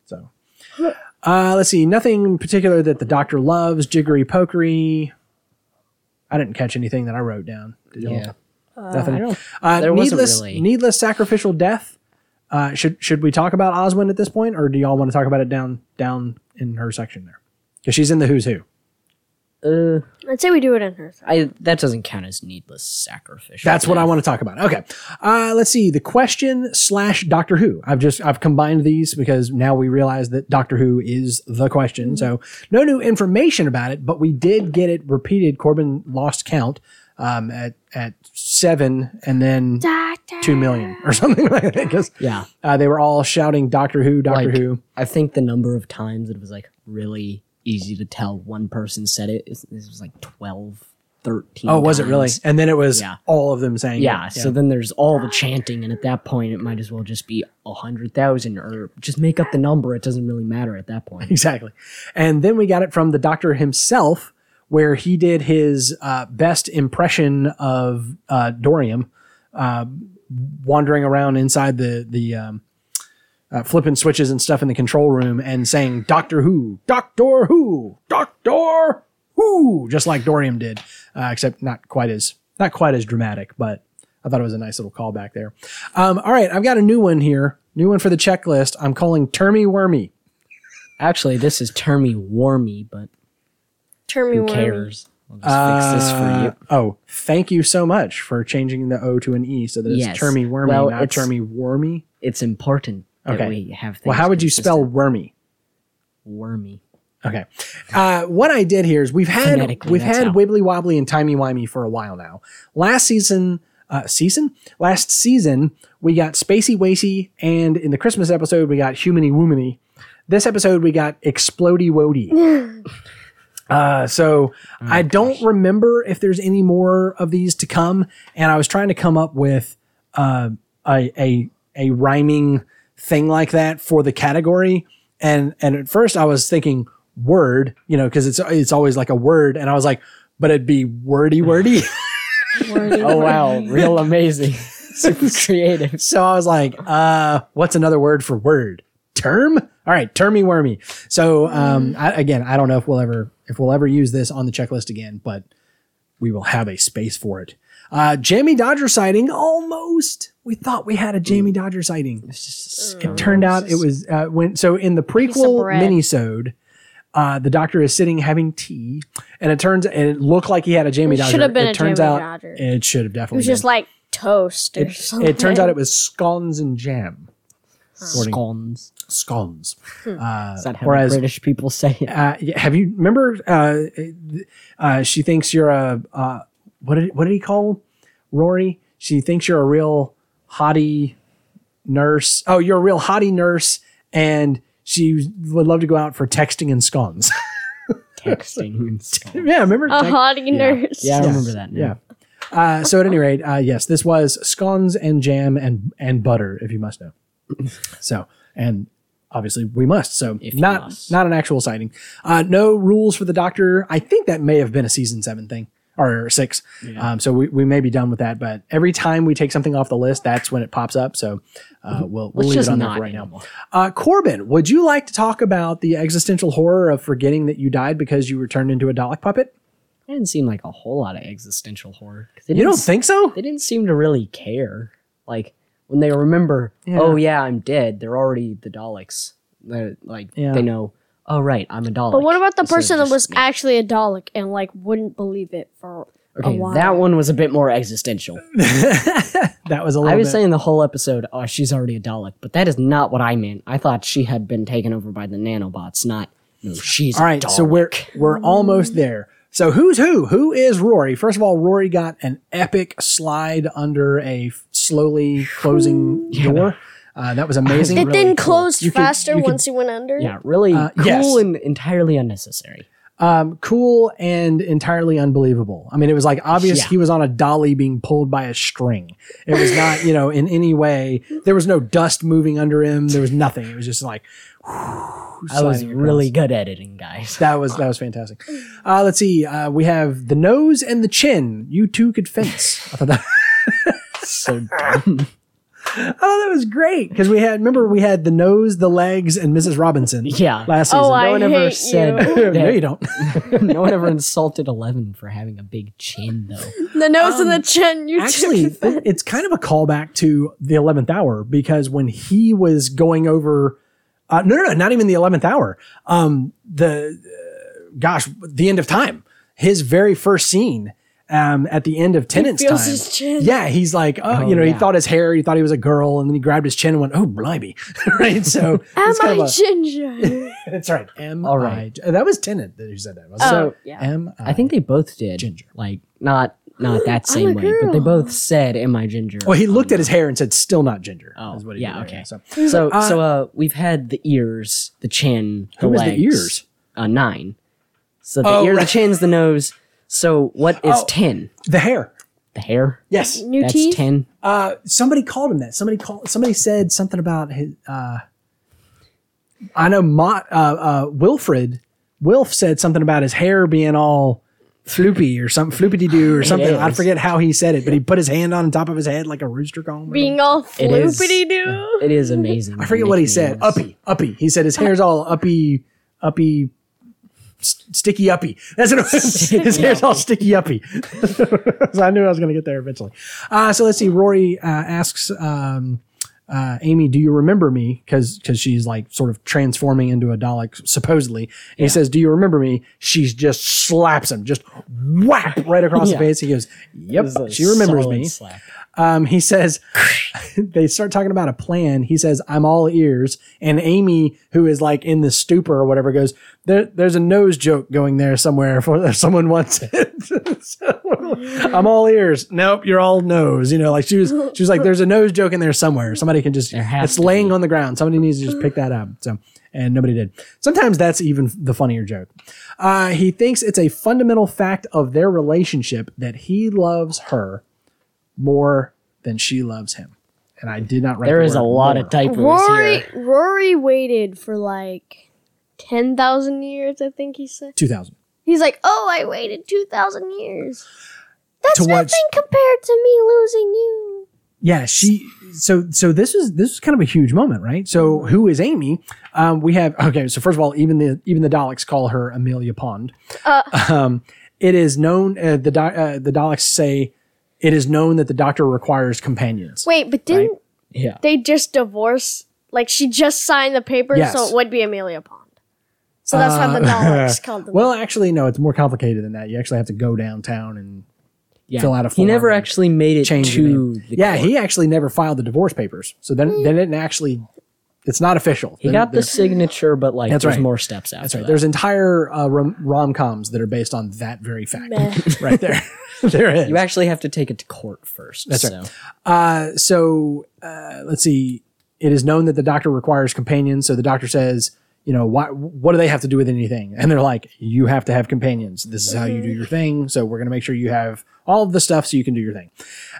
So, uh, let's see, nothing particular that the doctor loves. Jiggery pokery. I didn't catch anything that I wrote down. Did you? Yeah. Nothing. Uh, there wasn't needless, really. needless sacrificial death. Uh, should should we talk about Oswin at this point, or do y'all want to talk about it down down in her section there? Because she's in the Who's Who. Uh, I'd say we do it in her. I that doesn't count as needless sacrificial. That's what I want to talk about. Okay, uh, let's see the question slash Doctor Who. I've just I've combined these because now we realize that Doctor Who is the question. So no new information about it, but we did get it repeated. Corbin lost count um, at at seven, and then Doctor. two million or something like that. Because Yeah, uh, they were all shouting Doctor Who, Doctor Like- Who. I think the number of times it was like really easy to tell one person said it. this was like twelve 13. Oh, was it really? times. And then it was Yeah. all of them saying, Yeah, it. so then there's all the chanting, and at that point, it might as well just be a hundred thousand, or just make up the number. It doesn't really matter at that point. exactly. And then we got it from the doctor himself, where he did his uh, best impression of uh, Dorium, uh, wandering around inside the the um, uh, flipping switches and stuff in the control room and saying "Doctor Who, Doctor Who, Doctor Who," just like Dorium did, uh, except not quite as not quite as dramatic, but. I thought it was a nice little callback there. Um, all right, I've got a new one here. New one for the checklist. I'm calling Termy Wormy. Actually, this is termy warmy, but Termy who wormy. cares? I'll just fix this for Uh, you. Oh, thank you so much for changing the O to an E so that it's Yes. termy wormy, Well, not it's- termy wormy. It's important that Okay. we have things Well, how would you spell consistent. wormy? wormy? Okay. Uh, what I did here is we've had we've had how. wibbly wobbly and timey wimey for a while now. Last season, uh, season last season we got spacey wacy, and in the Christmas episode we got humany woomany. This episode we got explody wody. Uh, so I don't remember if there's any more of these to come, and I was trying to come up with uh, a a a rhyming thing like that for the category, and and at first I was thinking word, you know, because it's it's always like a word, and I was like, but it'd be wordy wordy. Wordy. Oh wow, real amazing, super creative. so I was like, uh, what's another word for word? Term? All right, termy wormy. So um, I, again, I don't know if we'll ever if we'll ever use this on the checklist again, but we will have a space for it. Uh, Jammie Dodger sighting, almost. We thought we had a Jammie Dodger sighting. It's just It turned out it was uh, when so in the prequel bread. minisode, uh, the doctor is sitting having tea, and it turns and it looked like he had a Jammie It Dodger. should have been it a turns Jammie out Dodger. it should have definitely been. It definitely was just like toast or it, something. it turns out it was scones and jam. According- scones. Scones. Hmm. Uh, Is that how whereas, British people say it? uh, have you remember? Uh, uh, she thinks you're a uh, what did what did he call Rory? She thinks you're a real hottie nurse. Oh, you're a real hottie nurse, and she would love to go out for texting and scones. Texting. and scones. yeah, remember? a Tex- hottie nurse. Yeah, I Yeah. remember that. Now. yeah. Uh, so at any rate, uh, yes, this was scones and jam and and butter, if you must know. So and obviously we must. So If not must. not an actual sighting. Uh, no rules for the doctor. I think that may have been a season seven thing or six. Um, so we, we may be done with that. But every time we take something off the list, that's when it pops up. So uh, we'll we'll Let's leave it on there right now. Uh, Corbin, would you like to talk about the existential horror of forgetting that you died because you were turned into a Dalek puppet? It didn't seem like a whole lot of existential horror. You don't think so? they didn't seem to really care. Like when they remember, oh yeah, I'm dead. They're already the Daleks. They're, like Yeah. they know. Oh right, I'm a Dalek. But what about the Instead of person that was me. actually a Dalek and like wouldn't believe it for okay? a while? That one was a bit more existential. That was a little I was bit. saying the whole episode, oh, she's already a Dalek, but that is not what I meant. I thought she had been taken over by the nanobots, not no, she's All right, A Dalek. so we're we're almost there. So who's who? Who is Rory? First of all, Rory got an epic slide under a f- slowly closing door. Uh, that was amazing. it really then cool. closed You could- faster you could- once he went under. yeah, really Uh, cool yes. and entirely unnecessary. um, cool and entirely unbelievable. I mean, it was like obvious Yeah. he was on a dolly being pulled by a string. It was not, you know, in any way. There was no dust moving under him. There was nothing. It was just like. I was really across. good editing, guys. That was that was fantastic. Uh, let's see. Uh, we have the nose and the chin. You two could fence. I thought that. So dumb. Oh, that was great because we had remember we had the nose, the legs, and Mrs. Robinson. Yeah. last season. Oh, I no one ever hate said you. no, you don't. no one ever insulted Eleven for having a big chin, though. The nose and the chin. You Um, Actually, took it's kind of a callback to the eleventh hour because when he was going over, uh, no, no, no, not even the eleventh hour. Um, the uh, gosh, the end of time. His very first scene. Um, at the end of Tennant's feels time, his chin. yeah, he's like, oh, Oh, you know, he thought his hair, he thought he was a girl, and then he grabbed his chin and went, oh, blimey, right? So Am it's kind I of a- ginger? That's right. M. All right. I- That was Tennant that who said that. wasn't it? Oh, So, yeah. M. I think they both did. Ginger. Like, not not that same a way, but they both said, Am I ginger? Well, he looked at his hair and said, "Still not ginger." Oh, is what he yeah, did there, okay. So, So, Uh, so uh, we've had the ears, the chin, the Who was the ears? Uh, nine. So the Oh, ear, right. the chin's the nose. So what is Oh. 10? The hair. The hair? Yes. New That's teeth. 10. Uh, somebody called him that. Somebody called. Somebody said something about his. Uh, I know. Mott, uh, uh, Wilfred Wilf said something about his hair being all floopy or something, floopity doo or something. I is. forget how he said it, but he put his hand on top of his head like a rooster comb. Being all It is- floopity doo. It is amazing. I forget what he said. Uppy, uppy. He said his hair's all uppy, uppy, sticky uppy. That's what it was. His hair's all sticky uppy. so I knew I was going to get there eventually. Uh, so let's see. Rory uh, asks um, uh, Amy, "Do you remember me?" Because because she's like sort of transforming into a Dalek supposedly. And He says, "Do you remember me?" She just slaps him, just whap right across the face. He goes, "Yep, This is a she remembers me." slap. Um, he says, they start talking about a plan. He says, I'm all ears. And Amy, who is like in the stupor or whatever, goes, there, there's a nose joke going there somewhere for someone wants it. So, I'm all ears. Nope, you're all nose. You know, like she was, she was like, there's a nose joke in there somewhere. Somebody can just, it's laying on the ground. Somebody needs to just pick that up. So, and nobody did. Sometimes that's even the funnier joke. Uh, he thinks it's a fundamental fact of their relationship that he loves her more than she loves him. And I did not write. There the is a lot more. of typos Rory here. Rory waited for like ten thousand years. I think he said. two thousand. He's like, oh, I waited two thousand years. That's To watch- nothing compared to me losing you. Yeah, she. So so this is this is kind of a huge moment, right? So who is Amy? Um, we have okay. So first of all, even the even the Daleks call her Amelia Pond. Uh. Um, it is known uh, the uh, the Daleks say it is known that the Doctor requires companions. Wait, but didn't Yeah. they just divorce? Like she just signed the papers, Yes. so it would be Amelia Pond. So that's how the Daleks called them. Well, actually, no. It's more complicated than that. You actually have to go downtown and Yeah. fill out a form. he never actually made it change to the yeah, court. he actually never filed the divorce papers. So then, they didn't actually. It's not official. He got the signature, but like That's there's right. more steps after That's right. that. There's entire uh, rom coms that are based on that very fact. Meh. right there, there is. you actually have to take it to court first. That's so. right. Uh, so uh, let's see. It is known that the doctor requires companions. So the doctor says, you know, why, what do they have to do with anything? And they're like, you have to have companions. This is how you do your thing. So we're going to make sure you have all of the stuff so you can do your thing.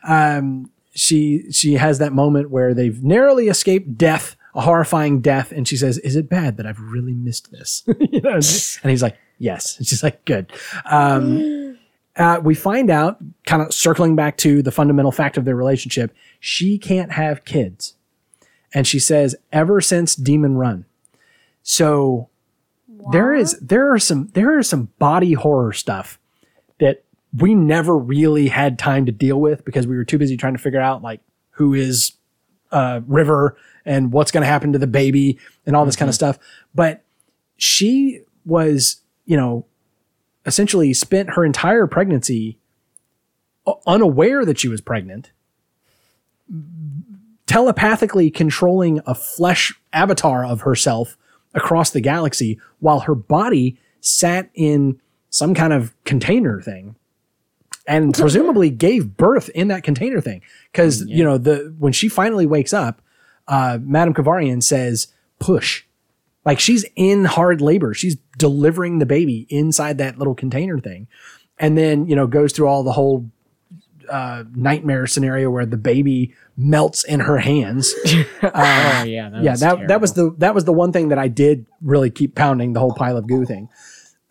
Um, she she has that moment where they've narrowly escaped death, a horrifying death, and she says, "Is it bad that I've really missed this?" you know, and he's like, "Yes." And she's like, "Good." Um, uh, we find out, kind of circling back to the fundamental fact of their relationship, she can't have kids. And she says, ever since Demon Run. So there is there are some there are some body horror stuff that we never really had time to deal with because we were too busy trying to figure out like who is uh, River and what's going to happen to the baby and all this kind of stuff. But she was, you know, essentially spent her entire pregnancy unaware that she was pregnant, telepathically controlling a flesh avatar of herself across the galaxy while her body sat in some kind of container thing and presumably gave birth in that container thing. Because you know the when she finally wakes up uh madame Kovarian says push like she's in hard labor. She's delivering the baby inside that little container thing. And then, you know, goes through all the whole uh, nightmare scenario where the baby melts in her hands. oh yeah, that yeah, was that that was the that was the one thing that I did really keep pounding the whole pile of goo thing.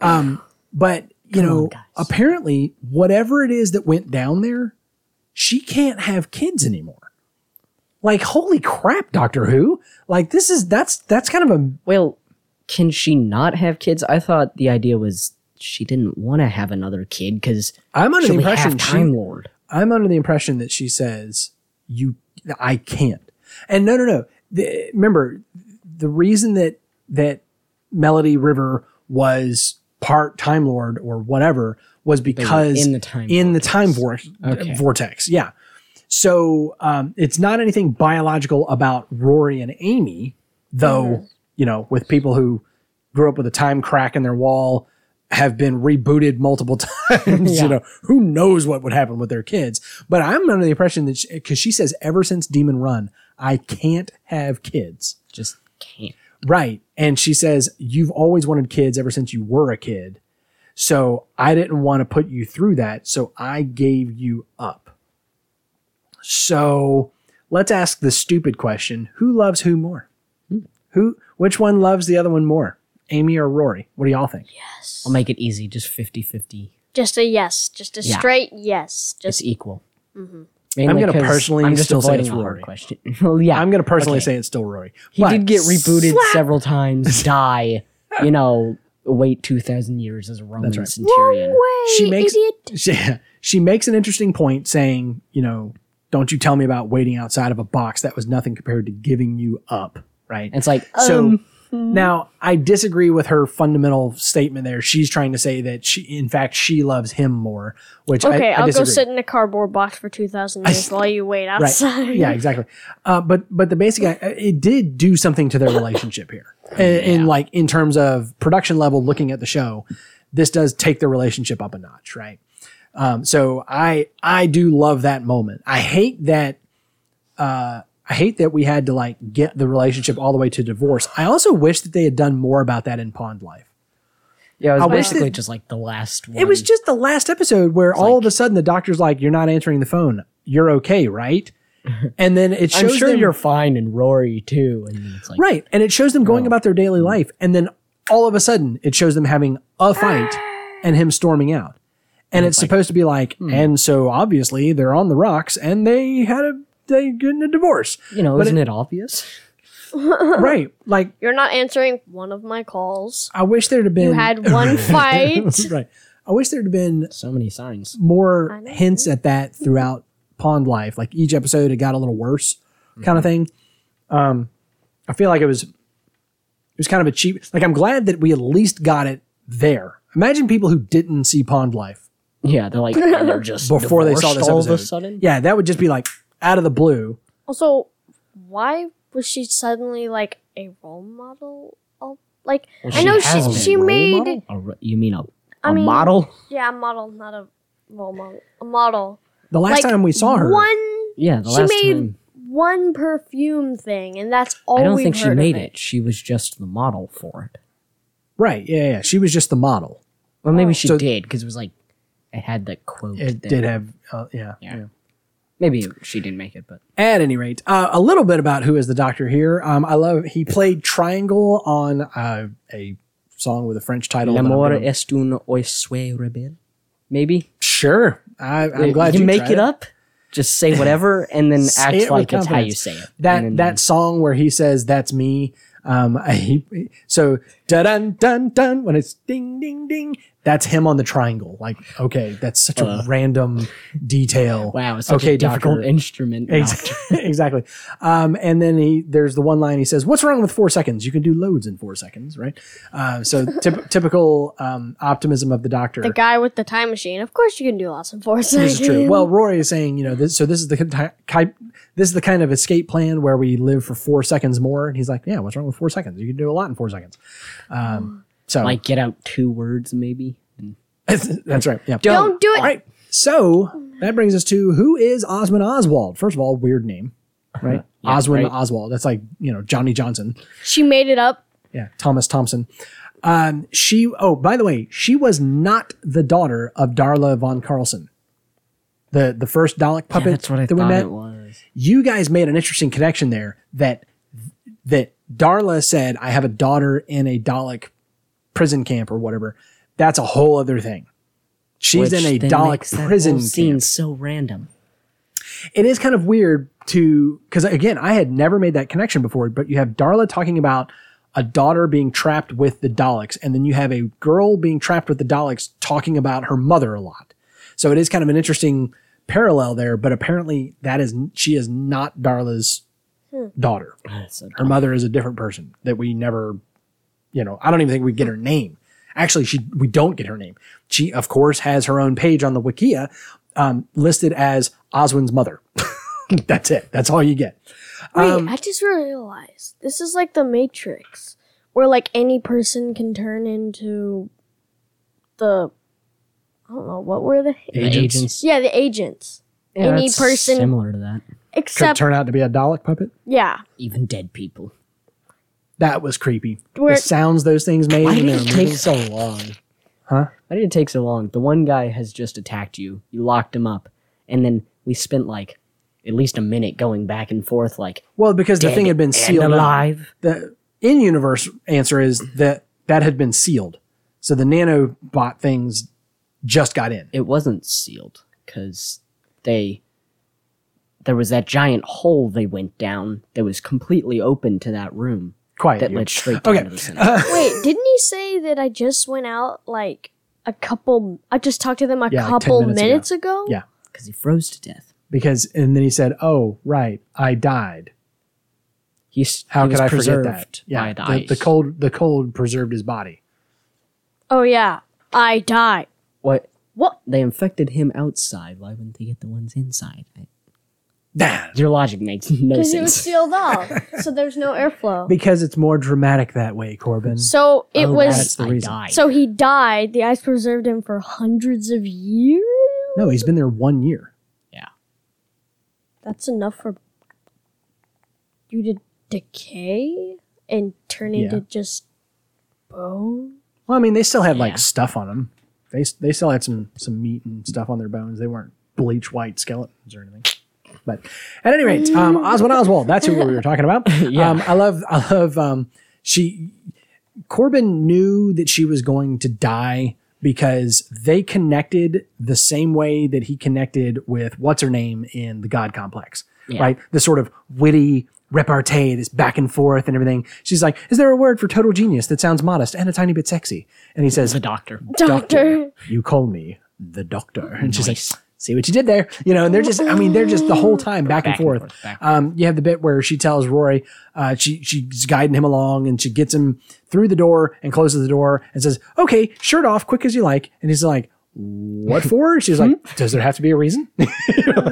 Um, but you know, guys. apparently whatever it is that went down there, she can't have kids anymore. Like holy crap, Doctor Who! Like this is that's that's kind of a well. Can she not have kids? I thought the idea was she didn't want to have another kid because I'm under the impression she, Time Lord. I'm under the impression that she says you I can't. And no no no. The, remember the reason that that Melody River was part Time Lord or whatever was because in the time in the time vor- Okay. vortex. Yeah. So um, it's not anything biological about Rory and Amy, though, you know, with people who grew up with a time crack in their wall have been rebooted multiple times, Yeah. you know, who knows what would happen with their kids. But I'm under the impression that because she, says ever since Demon Run, I can't have kids. Just can't. Right. And she says, You've always wanted kids ever since you were a kid. So I didn't want to put you through that. So I gave you up. So let's ask the stupid question Who loves who more? Who, which one loves the other one more? Amy or Rory? What do y'all think? Yes. I'll make it easy, just 50-50. Just a yes. Just a Yeah. straight yes. It's Just equal. Mm-hmm. I'm gonna 'cause personally I'm just still say avoiding it's a hard Rory. question. well, yeah, I'm going to personally okay. say it's still Rory. he But- did get rebooted several times. Die, you know, wait two thousand years as a Roman right. centurion. way, She makes- idiot. she, she makes an interesting point saying, you know, don't you tell me about waiting outside of a box. That was nothing compared to giving you up. Right. It's like So um, now I disagree with her fundamental statement there. She's trying to say that she, in fact, she loves him more, which Okay, I, I I'll go sit in a cardboard box for two thousand years while you wait Right. outside. Yeah, exactly. Uh, but but the basic uh, it did do something to their relationship here, in, in like in terms of production level. Looking at the show, this does take the relationship up a notch, right? Um, so I I do love that moment. I hate that. Uh, I hate that we had to like get the relationship all the way to divorce. I also wish that they had done more about that in Pond Life. yeah, it I was wish basically that- just like the last one. It was just the last episode where all like- of a sudden the doctor's like, "You're not answering the phone. You're okay, right?" And then it shows I'm sure them- you're fine, and Rory too. And it's like, Right. And it shows them going about their daily life. And then all of a sudden, it shows them having a fight and him storming out. And it's supposed to be like, and so obviously they're on the rocks and they had a, they get in a divorce. you know, But isn't it, obvious? right. Like, You're not answering one of my calls. I wish there'd have been. You had one fight. right. I wish there'd have been So many signs. more hints at that throughout Pond Life. Like each episode, it got a little worse, kind of thing. Um, I feel like it was it was kind of a cheap. Like I'm glad that we at least got it there. Imagine people who didn't see Pond Life Yeah, they're like and they're just before they saw this all episode. of a sudden. Yeah, that would just be like out of the blue. Also, why was she suddenly like a role model? Oh, like Well, I she know has she she role made model? A ro- you mean a, a I mean- model? yeah a model, not a role model. A model. The last like time we saw her, one Yeah, the she last made time. one perfume thing, and that's all I don't we've think she heard of made it. it. She was just the model for it. right? Yeah, yeah. She was just the model. Well, maybe oh. she So- did because it was like it had the quote. It there. did have, uh, yeah, Yeah. yeah. Maybe she didn't make it, but At any rate, uh, a little bit about who is the doctor here. Um, I love he played Triangle on uh, a song with a French title. gonna- est un oiseau rebelle. Maybe Sure, I, I'm glad you, you make tried it up. Just say whatever and then act it like it's how you say it. That that song where he says "That's me." Um, he, so da dun dun dun when it's ding ding ding. That's him on the triangle. Like, okay, that's such a random detail. wow, it's such okay, a difficult doctor. instrument. Ex- exactly. Um, and then he there's the one line he says, "What's wrong with four seconds? You can do loads in four seconds, right?" Uh, so typ- typical um, optimism of the doctor. The guy with the time machine. Of course, you can do lots in four this is seconds. true. Well, Rory is saying, you know, this, so this is the ki- ki- this is the kind of escape plan where we live for four seconds more. And he's like, yeah, what's wrong with four seconds? You can do a lot in four seconds. Um, so like get out two words maybe. That's right. Yeah. Don't do it. All right. So that brings us to who is Oswin Oswald? First of all, weird name, right? Yeah, Oswin right. Oswald. That's like you know Johnny Johnson. She made it up. Yeah, Thomas Thompson. Um, she. Oh, by the way, she was not the daughter of Darla von Carlson, the the first Dalek puppet Yeah, that's what I that we thought met. it was. you guys made an interesting connection there that that Darla said I have a daughter in a Dalek prison camp or whatever. That's a whole other thing. She's Which in a Dalek that prison scene camp. so random. It is kind of weird to because again, I had never made that connection before. But you have Darla talking about a daughter being trapped with the Daleks, and then you have a girl being trapped with the Daleks talking about her mother a lot. So it is kind of an interesting parallel there. But apparently, that is she is not Darla's daughter. So her mother is a different person that we never you know i don't even think we get her name actually she we don't get her name she of course has her own page on the wikia um, listed as oswin's mother that's it that's all you get Wait, Um, I just realized this is like the Matrix, where like any person can turn into the. I don't know what were the The Agents. agents. yeah the agents. Yeah, Any that's person- similar to that. Could turn out to be a dalek puppet yeah, Even dead people. that was creepy Where- the sounds those things made Why when did it were take moving. so long? Huh? Why did it take so long? The one guy has just attacked you. You locked him up, and then we spent like at least a minute going back and forth, like Well, because the thing had been and sealed up. alive. The in-universe answer is that that had been sealed. So the nanobot things just got in. It wasn't sealed because they there was that giant hole they went down that was completely open to that room Quiet. that you. led straight down Okay. to the center. Uh, Wait, didn't he say that I just went out like a couple? I just talked to them a Yeah, like 10 couple minutes minutes, ago. ago. Yeah. Because he froze to death. because and then he said, "Oh, right, I died." He's How he could was I forget that? Yeah, by the, the, the cold the cold preserved his body. Oh yeah, I died. What? What? They infected him outside. Why wouldn't they get the ones inside? I- Damn. Your logic makes no sense. Because it was sense. sealed off, so there's no airflow. Because it's more dramatic that way, Corbin. So it Oh, was. that's the I reason. died. So he died. The ice preserved him for hundreds of years. no, he's been there one year. Yeah. That's enough for you to decay and turn Yeah. into just bone. Well, I mean, they still had like Yeah. stuff on them. They they still had some some meat and stuff on their bones. They weren't bleach white skeletons or anything. But at any rate, um, Oswald Oswald, that's who we were talking about. Yeah. um, I love I love um, she Corbin knew that she was going to die because they connected the same way that he connected with what's her name in the God Complex, Yeah. right? The sort of witty repartee, this back and forth and everything. She's like, "Is there a word for total genius that sounds modest and a tiny bit sexy?" And he says, the doctor. Doctor. you call me the doctor. And she's like, see what you did there. You know, and they're just, I mean, they're just the whole time back, and Back and forth. forth, back um, you have the bit where she tells Rory, uh, she, she's guiding him along and she gets him through the door and closes the door and says, okay, shirt off, quick as you like. And he's like, what for? She's like, does there have to be a reason? like,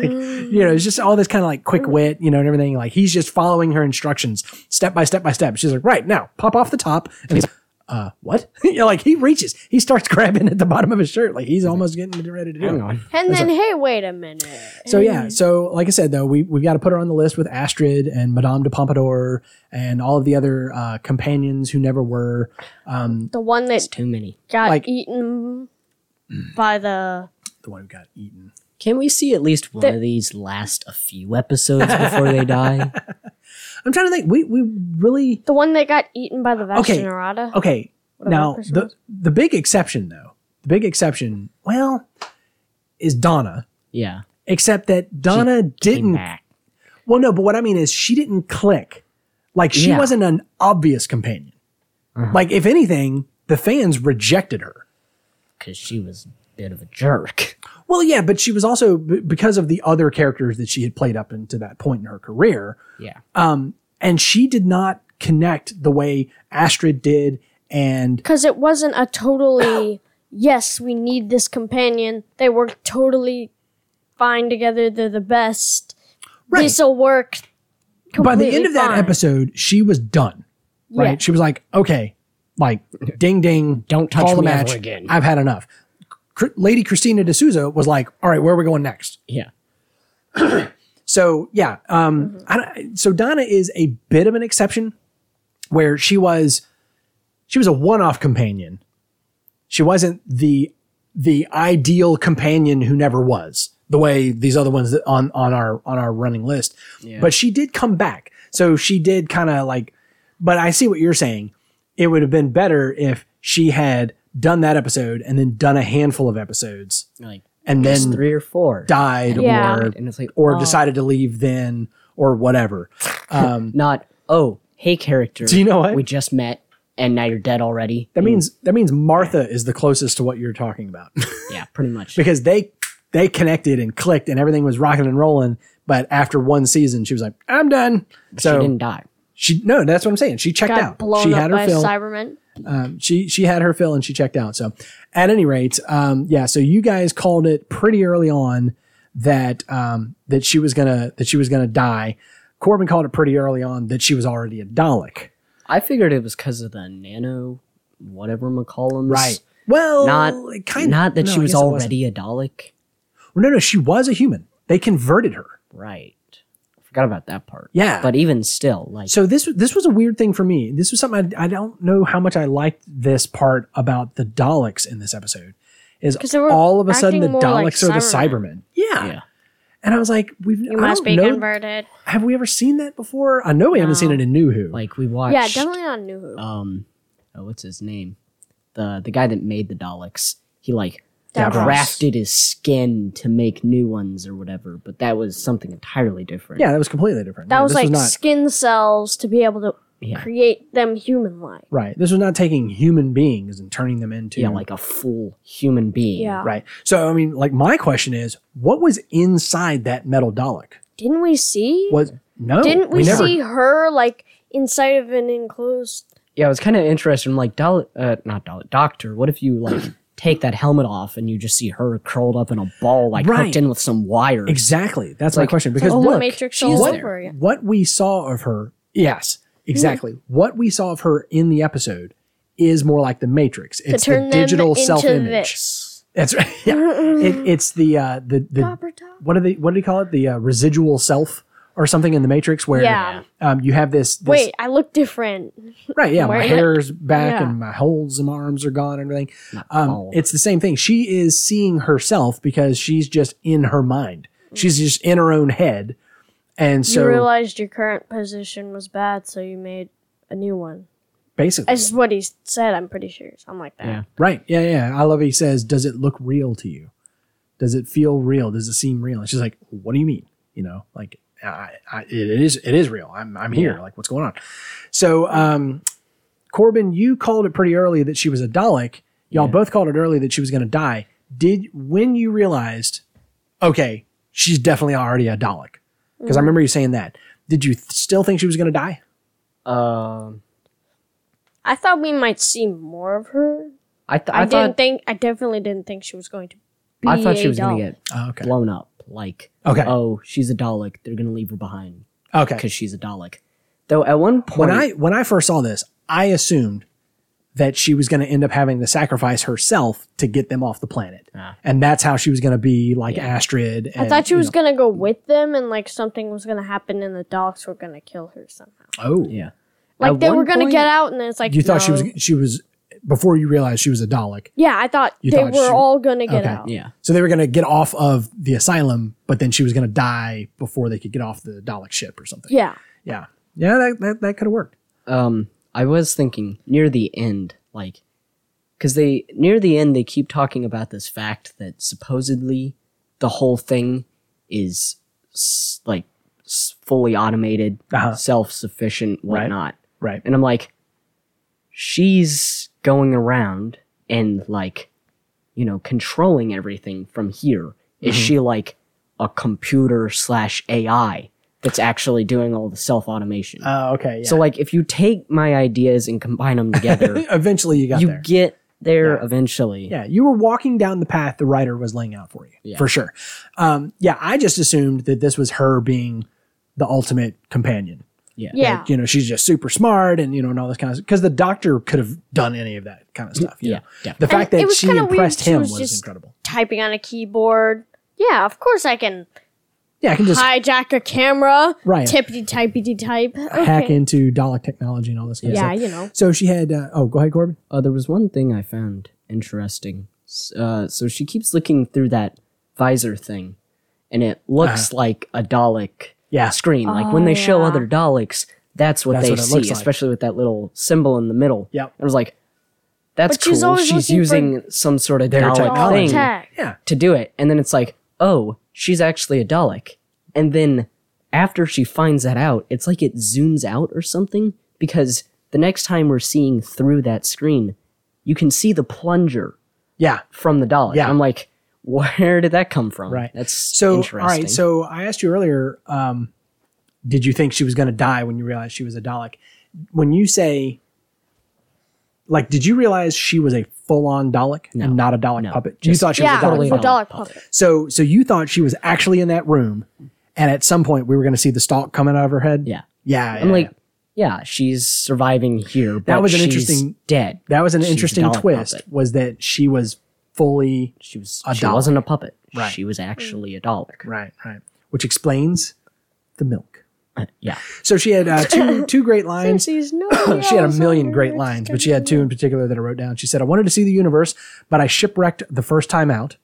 you know, it's just all this kind of like quick wit, you know, and everything. Like he's just following her instructions step by step by step. She's like, right now, pop off the top. And he's uh, what? you know, like he reaches, he starts grabbing at the bottom of his shirt, like he's almost getting ready to do Hang it. on. And then, hey, wait a minute. So yeah, so like I said though, we we've got to put her on the list with Astrid and Madame de Pompadour and all of the other uh, companions who never were. Um, The one that It's too many. got like- eaten by the. The one who got eaten. Can we see at least one The- of these last a few episodes before they die? I'm trying to think. We we really The one that got eaten by the Okay. Vashta Nerada. okay. Whatever now person the was. the big exception though, the big exception, well, is Donna. Yeah. Except that Donna Came didn't back. Well, no, but what I mean is she didn't click. Like she Yeah. wasn't an obvious companion. Uh-huh. Like if anything, the fans rejected her. because she was a bit of a jerk. Well, yeah, but she was also because of the other characters that she had played up into that point in her career, Yeah. um, and she did not connect the way Astrid did. And Because it wasn't a totally, yes, we need this companion. They work totally fine together. They're the best. Right. This'll work. by the end completely of that episode, she was done. Right? Yeah. She was like, okay, like ding ding, Don't touch call the me match. ever again. I've had enough. Lady Christina de Souza was like, all right, where are we going next? Yeah. So yeah, um, I don't- so Donna is a bit of an exception, where she was, she was a one-off companion. She wasn't the the ideal companion who never was the way these other ones on on our on our running list. Yeah. But she did come back, so she did kind of like. But I see what you're saying. It would have been better if she had done that episode and then done a handful of episodes Like and then three or four. died Yeah. or And it's like, or oh, decided to leave then or whatever. Um, not, oh, hey, character. Do you know what? We just met and now you're dead already. that means that means Martha is the closest to what you're talking about Yeah, pretty much. because they they connected and clicked and everything was rocking and rolling. But after one season, she was like, "I'm done." so she didn't die. She no, that's what I'm saying. She checked Got out. blown She up had her by fill. Cyberman. Um, she she had her fill and she checked out. So at any rate, um, yeah. So you guys called it pretty early on that um, that she was gonna that she was gonna die. Corbin called it pretty early on that she was already a Dalek. I figured it was because of the nano, whatever McCollum's. Right. Well, Not, it kind not that no, she was guess it wasn't. already a Dalek. No, no, she was a human. They converted her. Right. Forgot about that part. Yeah. But even still, like So this this was a weird thing for me. This was something I, I don't know how much I liked this part about the Daleks in this episode. Is all of a sudden the acting more like Daleks are the Cybermen. Cybermen? Yeah. Yeah. And I was like, we've You I must be know- converted. Have we ever seen that before? I know we haven't seen it in New Who. like we watched Yeah, definitely not New Who. um oh, what's his name? The the guy that made the Daleks. He like Davros. grafted his skin to make new ones or whatever, but that was something entirely different. yeah, that was completely different. that Yeah, was this like not skin cells to be able to Yeah. create them human-like. right. This was not taking human beings and turning them into Yeah, like a full human being. Yeah. right. So I mean, like my question is, what was inside that metal Dalek? Didn't we see? Was no, Didn't we, never. see her like inside of an enclosed? Yeah, I was kind of interested. I'm like, Dal- uh, not Dalek, Doctor. What if you like take that helmet off and you just see her curled up in a ball, like Right. hooked in with some wires? Exactly. That's my question. Because oh, look, Matrix she all is what, what we saw of her, yes, exactly. What we saw of her in the episode is more like the Matrix. It's the digital self-image. That's right. Yeah. it, it's the uh, the the what do they what do they call it? The uh, residual self or something in the Matrix where Yeah. um, you have this, this Wait, I look different. right yeah my Where- hair's back Yeah. and my holes in my arms are gone and everything um, all. it's the same thing she is seeing herself because she's just in her mind she's just in her own head and so you realized your current position was bad, so you made a new one. basically That's what he said. I'm pretty sure something like that. Yeah. right yeah yeah i love he says does it look real to you does it feel real does it seem real and she's like what do you mean you know like I, I, it is it is real i'm, I'm here Yeah. like what's going on so um corbin you called it pretty early that she was a dalek y'all Yeah. both called it early that she was going to die did when you realized okay she's definitely already a dalek because i remember you saying that did you th- still think she was going to die Um, I thought we might see more of her. I, th- I, I, didn't thought think. I definitely didn't think she was going to. Be I thought she was gonna get oh, okay blown up. Like, Okay. oh, she's a Dalek. They're gonna leave her behind okay because she's a Dalek. Though at one point, when I when I first saw this, I assumed that she was going to end up having to sacrifice herself to get them off the planet, Ah. and that's how she was going to be like Yeah. Astrid. I thought she was know- gonna go with them, and like something was gonna happen, and the dogs were gonna kill her somehow. Oh, yeah, Like At they were gonna point- get out, and then it's like you thought she was she was before you realized she was a Dalek. Yeah, I thought You they thought were she- all gonna get Okay. out. yeah. So they were going to get off of the asylum, but then she was going to die before they could get off the Dalek ship or something. Yeah. yeah, yeah. That that, that could have worked. Um, I was thinking near the end, like, because they near the end they keep talking about this fact that supposedly the whole thing is s- like s- fully automated, Uh-huh. self-sufficient, Right. whatnot. Right. And I'm like, she's going around and like, you know, controlling everything from here. Is Mm-hmm. she like a computer slash AI that's actually doing all the self automation? Oh, okay. Yeah. So like, if you take my ideas and combine them together, eventually you got you there. get there Yeah. eventually. Yeah, you were walking down the path the writer was laying out for you, Yeah. for sure. Um, yeah, I just assumed that this was her being the ultimate companion. Yeah. Yeah. That, you know, she's just super smart and you know, and all this kind of because the doctor could have done any of that kind of stuff. you Yeah, know. yeah. The fact it that was she kinda weird impressed she him was was, just- incredible. Typing on a keyboard. Yeah, of course I can Yeah, I can just hijack a camera. Right. Tippity typity type. Okay. hack into Dalek technology and all this kind Yeah, of stuff. you know. So she had. Uh, oh, go ahead, Corbin. Uh, there was one thing I found interesting. Uh, so she keeps looking through that visor thing, and it looks like a Dalek Uh-huh. Yeah. screen. Like Oh, when they oh, show other Daleks, that's what That's they what it see, looks like. especially with that little symbol in the middle. Yep. I was like, that's But she's cool. always She's looking using some sort of their Dalek technology. thing Tech. Yeah. to do it. And then it's like, oh, she's actually a Dalek. And then after she finds that out, it's like it zooms out or something because the next time we're seeing through that screen, you can see the plunger Yeah. from the Dalek. Yeah. I'm like, where did that come from? Right. That's So, interesting. all right. So I asked you earlier, um, did you think she was going to die when you realized she was a Dalek? When you say, like, did you realize she was a full-on Dalek No. and not a Dalek No. puppet? You Just- thought she Yeah, was a Dalek totally the puppet. Dalek Dalek puppet. puppet. So, so you thought she was actually in that room, and at some point we were going to see the stalk coming out of her head. yeah. yeah. I'm yeah, like, yeah. yeah, she's surviving here. But was an she's interesting- dead. that was an she's interesting twist. puppet. Was that she was fully She was A she Dalek. wasn't a puppet. Right. She was actually a Dalek. right, right, which explains the milk. yeah. So she had uh, two two great lines. She had a million great lines, but she had two in particular that I wrote down. She said, "I wanted to see the universe, but I shipwrecked the first time out."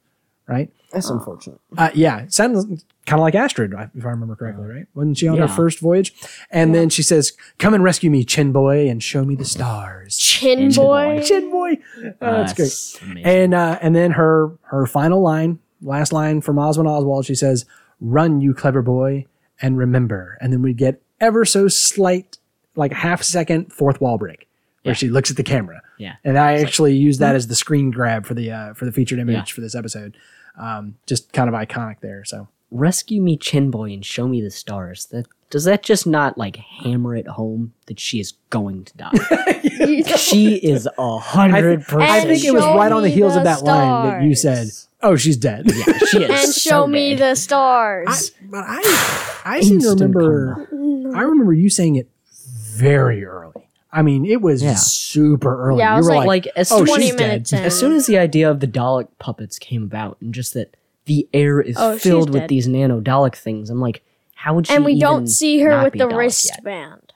Right? That's unfortunate. Uh, yeah, it sounded kind of like Astrid, if I remember correctly, right? Wasn't she on her first voyage? And then she says, "Come and rescue me, Chin Boy, and show me the stars." Chin Chin boy. Chin Boy, oh, that's great. amazing. And uh, and then her her final line, last line from Oswin Oswald, she says, "Run, you clever boy, and remember." And then we get ever so slight, like half second fourth wall break, where Yeah. she looks at the camera. Yeah. And I actually used that as the screen grab for the uh, for the featured image Yeah. for this episode. Um, just kind of iconic there. So Rescue me, Chin Boy, and show me the stars. That does that just not like hammer it home that she is going to die? she is a hundred percent. I think it was right on the heels the of that line that you said, "Oh, she's dead." Yeah, she is. and so show me dead. the stars. but I, I seem to Instant remember, I remember you saying it very early. I mean, it was Yeah. super early. Yeah, I you was were like- like as "Oh, soon, 20 she's dead." minutes in. as soon as the idea of the Dalek puppets came about, and just that the air is Oh, she's filled with dead. these nano Dalek things, I'm like, how would she? and we don't see her not with be the Dalek yet? wristband.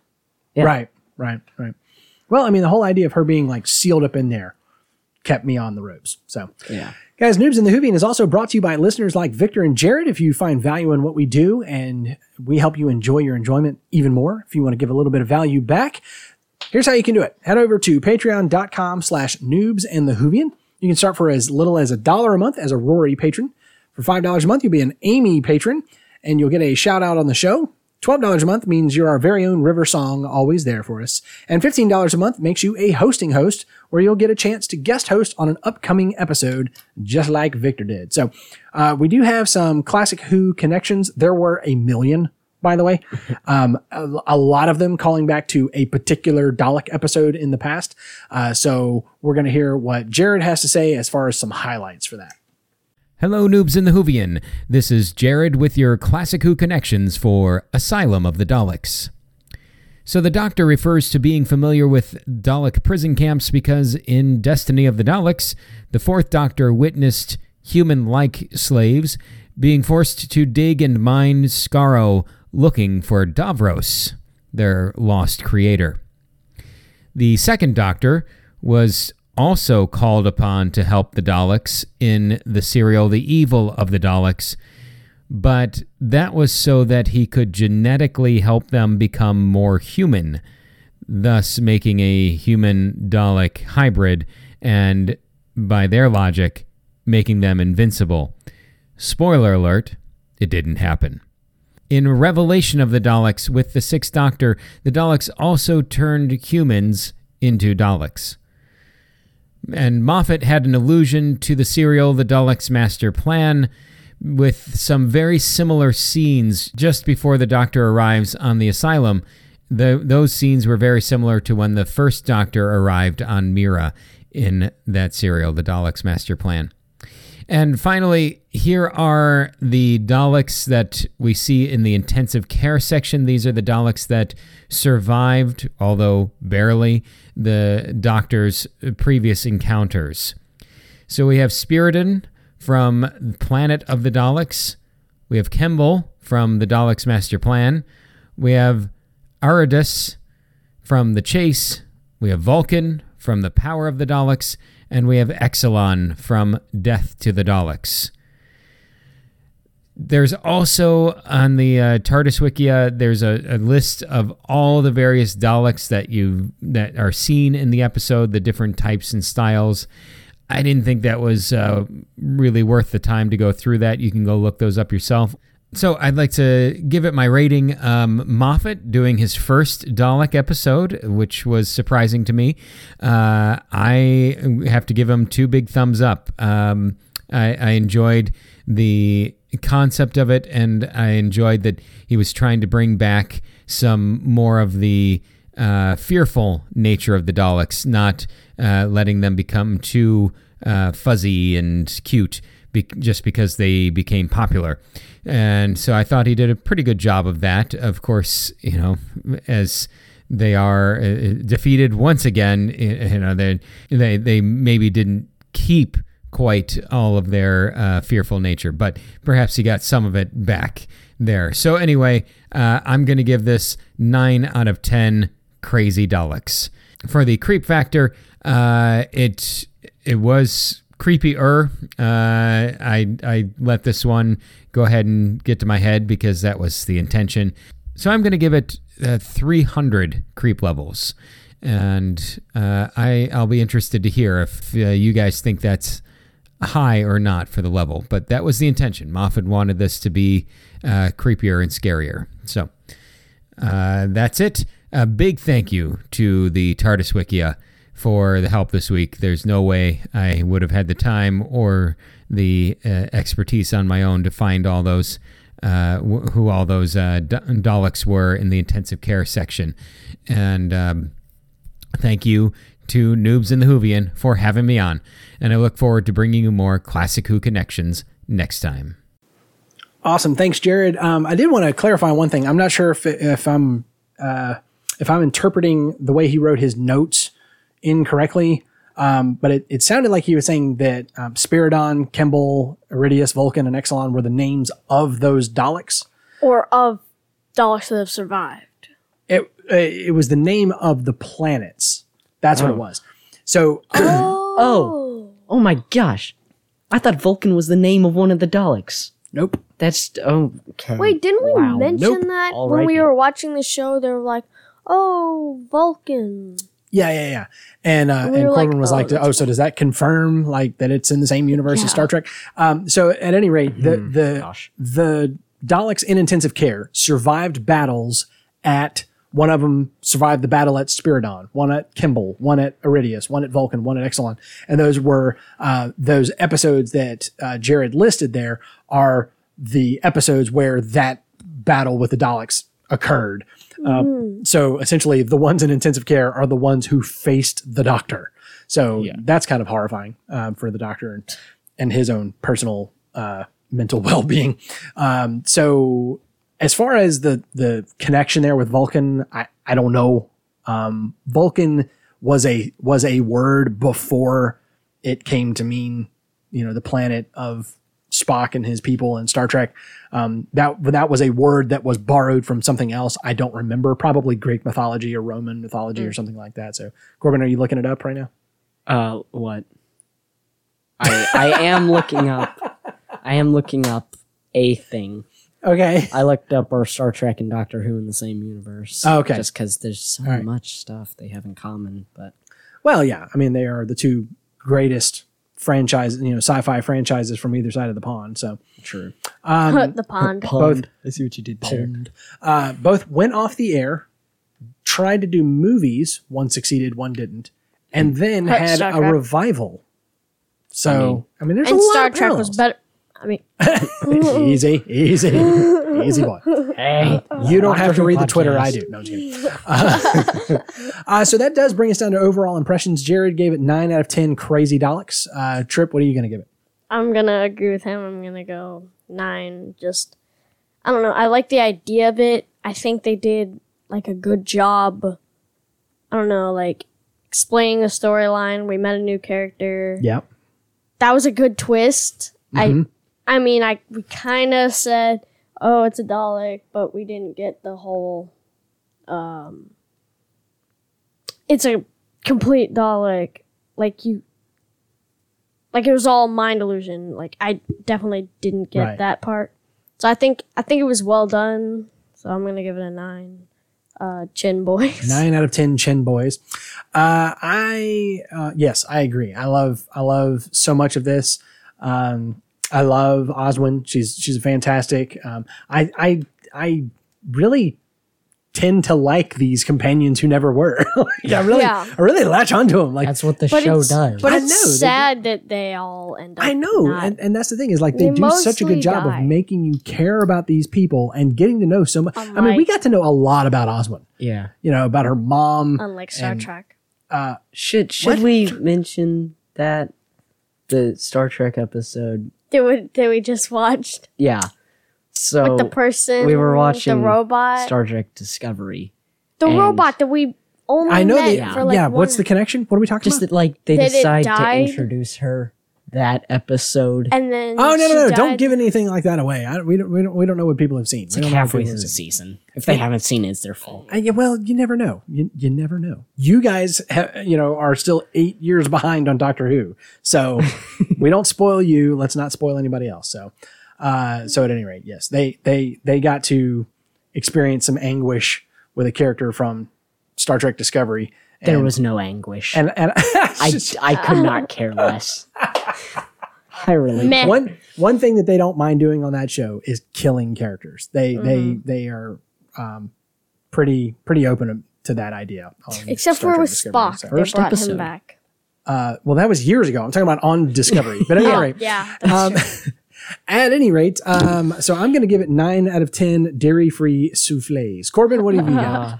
Yeah. Right, right, right. Well, I mean, the whole idea of her being like sealed up in there kept me on the ropes. So, Yeah. guys, Noobs in the Whovian is also brought to you by listeners like Victor and Jared. If you find value in what we do and we help you enjoy your enjoyment even more, if you want to give a little bit of value back, here's how you can do it. Head over to patreon.com slash noobs and the Whovian. You can start for as little as a dollar a month as a Rory patron. For $5 a month, you'll be an Amy patron and you'll get a shout out on the show. $12 a month means you're our very own River Song, always there for us. And $15 a month makes you a hosting host, where you'll get a chance to guest host on an upcoming episode, just like Victor did. So, uh, we do have some classic Who connections. There were a million, by the way. Um, a, a lot of them calling back to a particular Dalek episode in the past. Uh, so, we're going to hear what Jared has to say as far as some highlights for that. Hello, noobs in the Whovian. This is Jared with your Classic Who connections for Asylum of the Daleks. So, the Doctor refers to being familiar with Dalek prison camps because in Destiny of the Daleks, the Fourth Doctor witnessed human like slaves being forced to dig and mine Skaro looking for Davros, their lost creator. The second Doctor was also called upon to help the Daleks in the serial The Evil of the Daleks, but that was so that he could genetically help them become more human, thus making a human Dalek hybrid and, by their logic, making them invincible. Spoiler alert, it didn't happen. In Revelation of the Daleks with the Sixth Doctor, the Daleks also turned humans into Daleks. And Moffat had an allusion to the serial The Daleks' Master Plan with some very similar scenes just before the Doctor arrives on the asylum. The, those scenes were very similar to when the first Doctor arrived on Mira in that serial, The Daleks' Master Plan. And finally, here are the Daleks that we see in the intensive care section. These are the Daleks that survived, although barely, the Doctor's previous encounters. So we have Spiridon from Planet of the Daleks. We have Kembel from the Daleks Master Plan. We have Aridius from The Chase. We have Vulcan from The Power of the Daleks. And we have Exxilon from Death to the Daleks. There's also on the uh, TARDIS Wikia, there's a, a list of all the various Daleks that you that are seen in the episode, the different types and styles. I didn't think that was uh, really worth the time to go through that. You can go look those up yourself. So I'd like to give it my rating. Um, Moffat doing his first Dalek episode, which was surprising to me. Uh, I have to give him two big thumbs up. Um, I, I enjoyed the concept of it, and I enjoyed that he was trying to bring back some more of the uh, fearful nature of the Daleks, not uh, letting them become too uh, fuzzy and cute be- just because they became popular. And so I thought he did a pretty good job of that. Of course, you know, as they are uh, defeated once again, you know, they they they maybe didn't keep quite all of their uh, fearful nature, but perhaps he got some of it back there. So anyway, uh, I'm going to give this nine out of ten crazy Daleks. For the creep factor, uh, it it was creepier. Uh, I I let this one go ahead and get to my head because that was the intention. So I'm going to give it uh, 300 creep levels, and uh, I I'll be interested to hear if uh, you guys think that's high or not for the level. But that was the intention. Moffat wanted this to be uh, creepier and scarier. So uh, that's it. A big thank you to the TARDIS Wikia for the help this week. There's no way I would have had the time or the uh, expertise on my own to find all those. Uh, wh- who all those uh, D- Daleks were in the intensive care section. And um, thank you to Noobs in the Whovian for having me on. And I look forward to bringing you more Classic Who connections next time. Awesome, thanks, Jared. Um, I did want to clarify one thing. I'm not sure if if I'm uh, if I'm interpreting the way he wrote his notes incorrectly, um, but it, it sounded like he was saying that um, Spiridon, Kembel, Aridius, Vulcan, and Exxilon were the names of those Daleks. Or of Daleks that have survived. It uh, it was the name of the planets. That's what it was. So Oh. Oh my gosh. I thought Vulcan was the name of one of the Daleks. nope. That's oh okay. Wait, didn't we Wow. mention Nope. that when we Alrighty. were watching the show? They were like, "Oh, Vulcan." Yeah, yeah, yeah. And uh, We and were Corbin like, was oh, like, "Oh, so does that confirm like that it's in the same universe Yeah. as Star Trek?" Um, so at any rate, the the gosh. the Daleks in intensive care survived battles at one of them survived the battle at Spiridon, one at Kembel, one at Aridius, one at Vulcan, one at Exxilon, and those were uh, those episodes that uh, Jared listed there are the episodes where that battle with the Daleks occurred. Um, so essentially, the ones in intensive care are the ones who faced the Doctor. So that's kind of horrifying um, for the Doctor and, and his own personal uh, mental well being. Um, so as far as the the connection there with Vulcan, I, I don't know. Um, Vulcan was a was a word before it came to mean you know the planet of Spock and his people in Star Trek. Um, that that was a word that was borrowed from something else. I don't remember, probably Greek mythology or Roman mythology or something like that. So Corbin, are you looking it up right now? Uh what? I I am looking up I am looking up a thing. Okay. I looked up our Star Trek and Doctor Who in the same universe. Oh, okay. Just because there's so right. much stuff they have in common. But Well, yeah. I mean, they are the two greatest franchise, you know, sci-fi franchises from either side of the pond. So true. the pond. both I see what you did pond, uh, both went off the air, tried to do movies. One succeeded, one didn't, and then had Star a Trek. revival. So I mean, there's and a lot Star of Trek was better. I mean, easy, easy, easy boy. Hey. You don't have to Who read the Twitter. I do. No, I'm just kidding. Uh, uh, so that does bring us down to overall impressions. Jared gave it nine out of ten. Crazy Daleks. Uh, Trip, what are you going to give it? I'm gonna agree with him. I'm gonna go nine. Just, I don't know. I like the idea of it. I think they did like a good job. I don't know, like explaining the storyline. We met a new character. Yeah. That was a good twist. I, I mean, I we kind of said, "Oh, it's a Dalek," but we didn't get the whole. Um, it's a complete Dalek. Like you, like it was all mind illusion. Like I definitely didn't get Right. that part. So I think I think it was well done. So I'm gonna give it a nine. Uh, chin boys. Nine out of ten Chin Boys. Uh, I uh, yes, I agree. I love I love so much of this. Um, I love Oswin. She's she's fantastic. Um, I I I really tend to like these companions who never were. Like, I really Yeah. I really latch onto them. Like That's what the But show does. but I it's know, they- sad that they all end up. I know, not- and, and that's the thing is like they, They do such a good job die. of making you care about these people and getting to know so much. I mean, we got to know a lot about Oswin. yeah. You know, about her mom. unlike Star and- Trek. Should should What? we mention that the Star Trek episode? That we that we just watched Yeah. So with the person. we were watching the robot. Star Trek Discovery. the and- robot that we only I know met that. for like yeah, one, what's the connection? What are we talking Just about? that like they That decide to introduce her that episode. And then Oh no she no no! Don't give anything like that away. I, we don't we don't we don't know what people have seen. It's We like don't know what halfway through the season. If they haven't seen it, it's their fault. Uh, yeah, well, you never know. You, you never know. You guys, ha- you know, are still eight years behind on Doctor Who, so we don't spoil you. Let's not spoil anybody else. So, uh, so at any rate, yes, they they they got to experience some anguish with a character from Star Trek Discovery. There and- was no anguish. and and I, I could not care less. I really Meh. one one thing that they don't mind doing on that show is killing characters. They they they are um, pretty pretty open to that idea. Except Star for Trek with Discovery, Spock, so. they First brought episode. him back. Uh, well, that was years ago. I'm talking about on Discovery. But at any Oh, rate, yeah. um, at any rate, um, so I'm going to give it nine out of ten dairy-free souffles. Corbin, what do you got?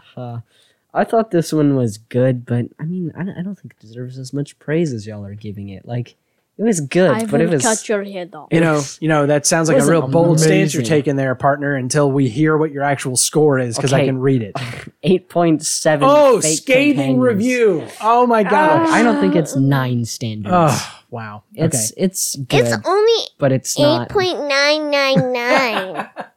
Uh, uh, I thought this one was good, but I mean, I don't, I don't think it deserves as much praise as y'all are giving it. Like, it was good, I but it will was. cut your head off. You know, you know that sounds like a Wasn't real bold stance you're taking there, partner. Until we hear what your actual score is, because I can read it. 8.7. Oh, fake scathing companions. review! Oh my gosh! I don't think it's nine standards. Oh wow! It's okay. it's good, It's only but it's eight not. point nine nine nine.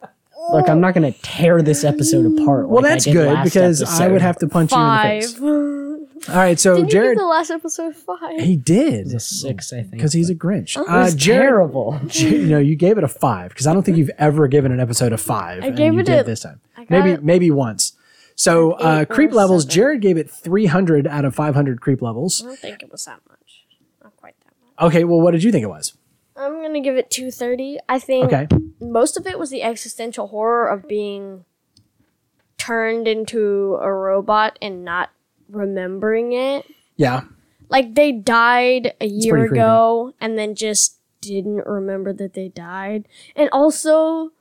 Look, I'm not gonna tear this episode apart. well, like I that's did good last because I would have to punch Five. you in the face. All right, so Didn't Jared, give the last episode five? he did a six, I think. because he's a Grinch. Oh, It was uh, Jared, terrible. you know, you gave it a five because I don't think you've ever given an episode a five. I and gave you it did a- this time. Maybe it- maybe once. So uh, creep levels. seven. Jared gave it three hundred out of five hundred creep levels. I don't think it was that much. Not quite that much. Okay, well, what did you think it was? I'm gonna give it two thirty. I think Okay, most of it was the existential horror of being turned into a robot and not remembering it. yeah, Like they died a year ago and then just didn't remember that they died. And also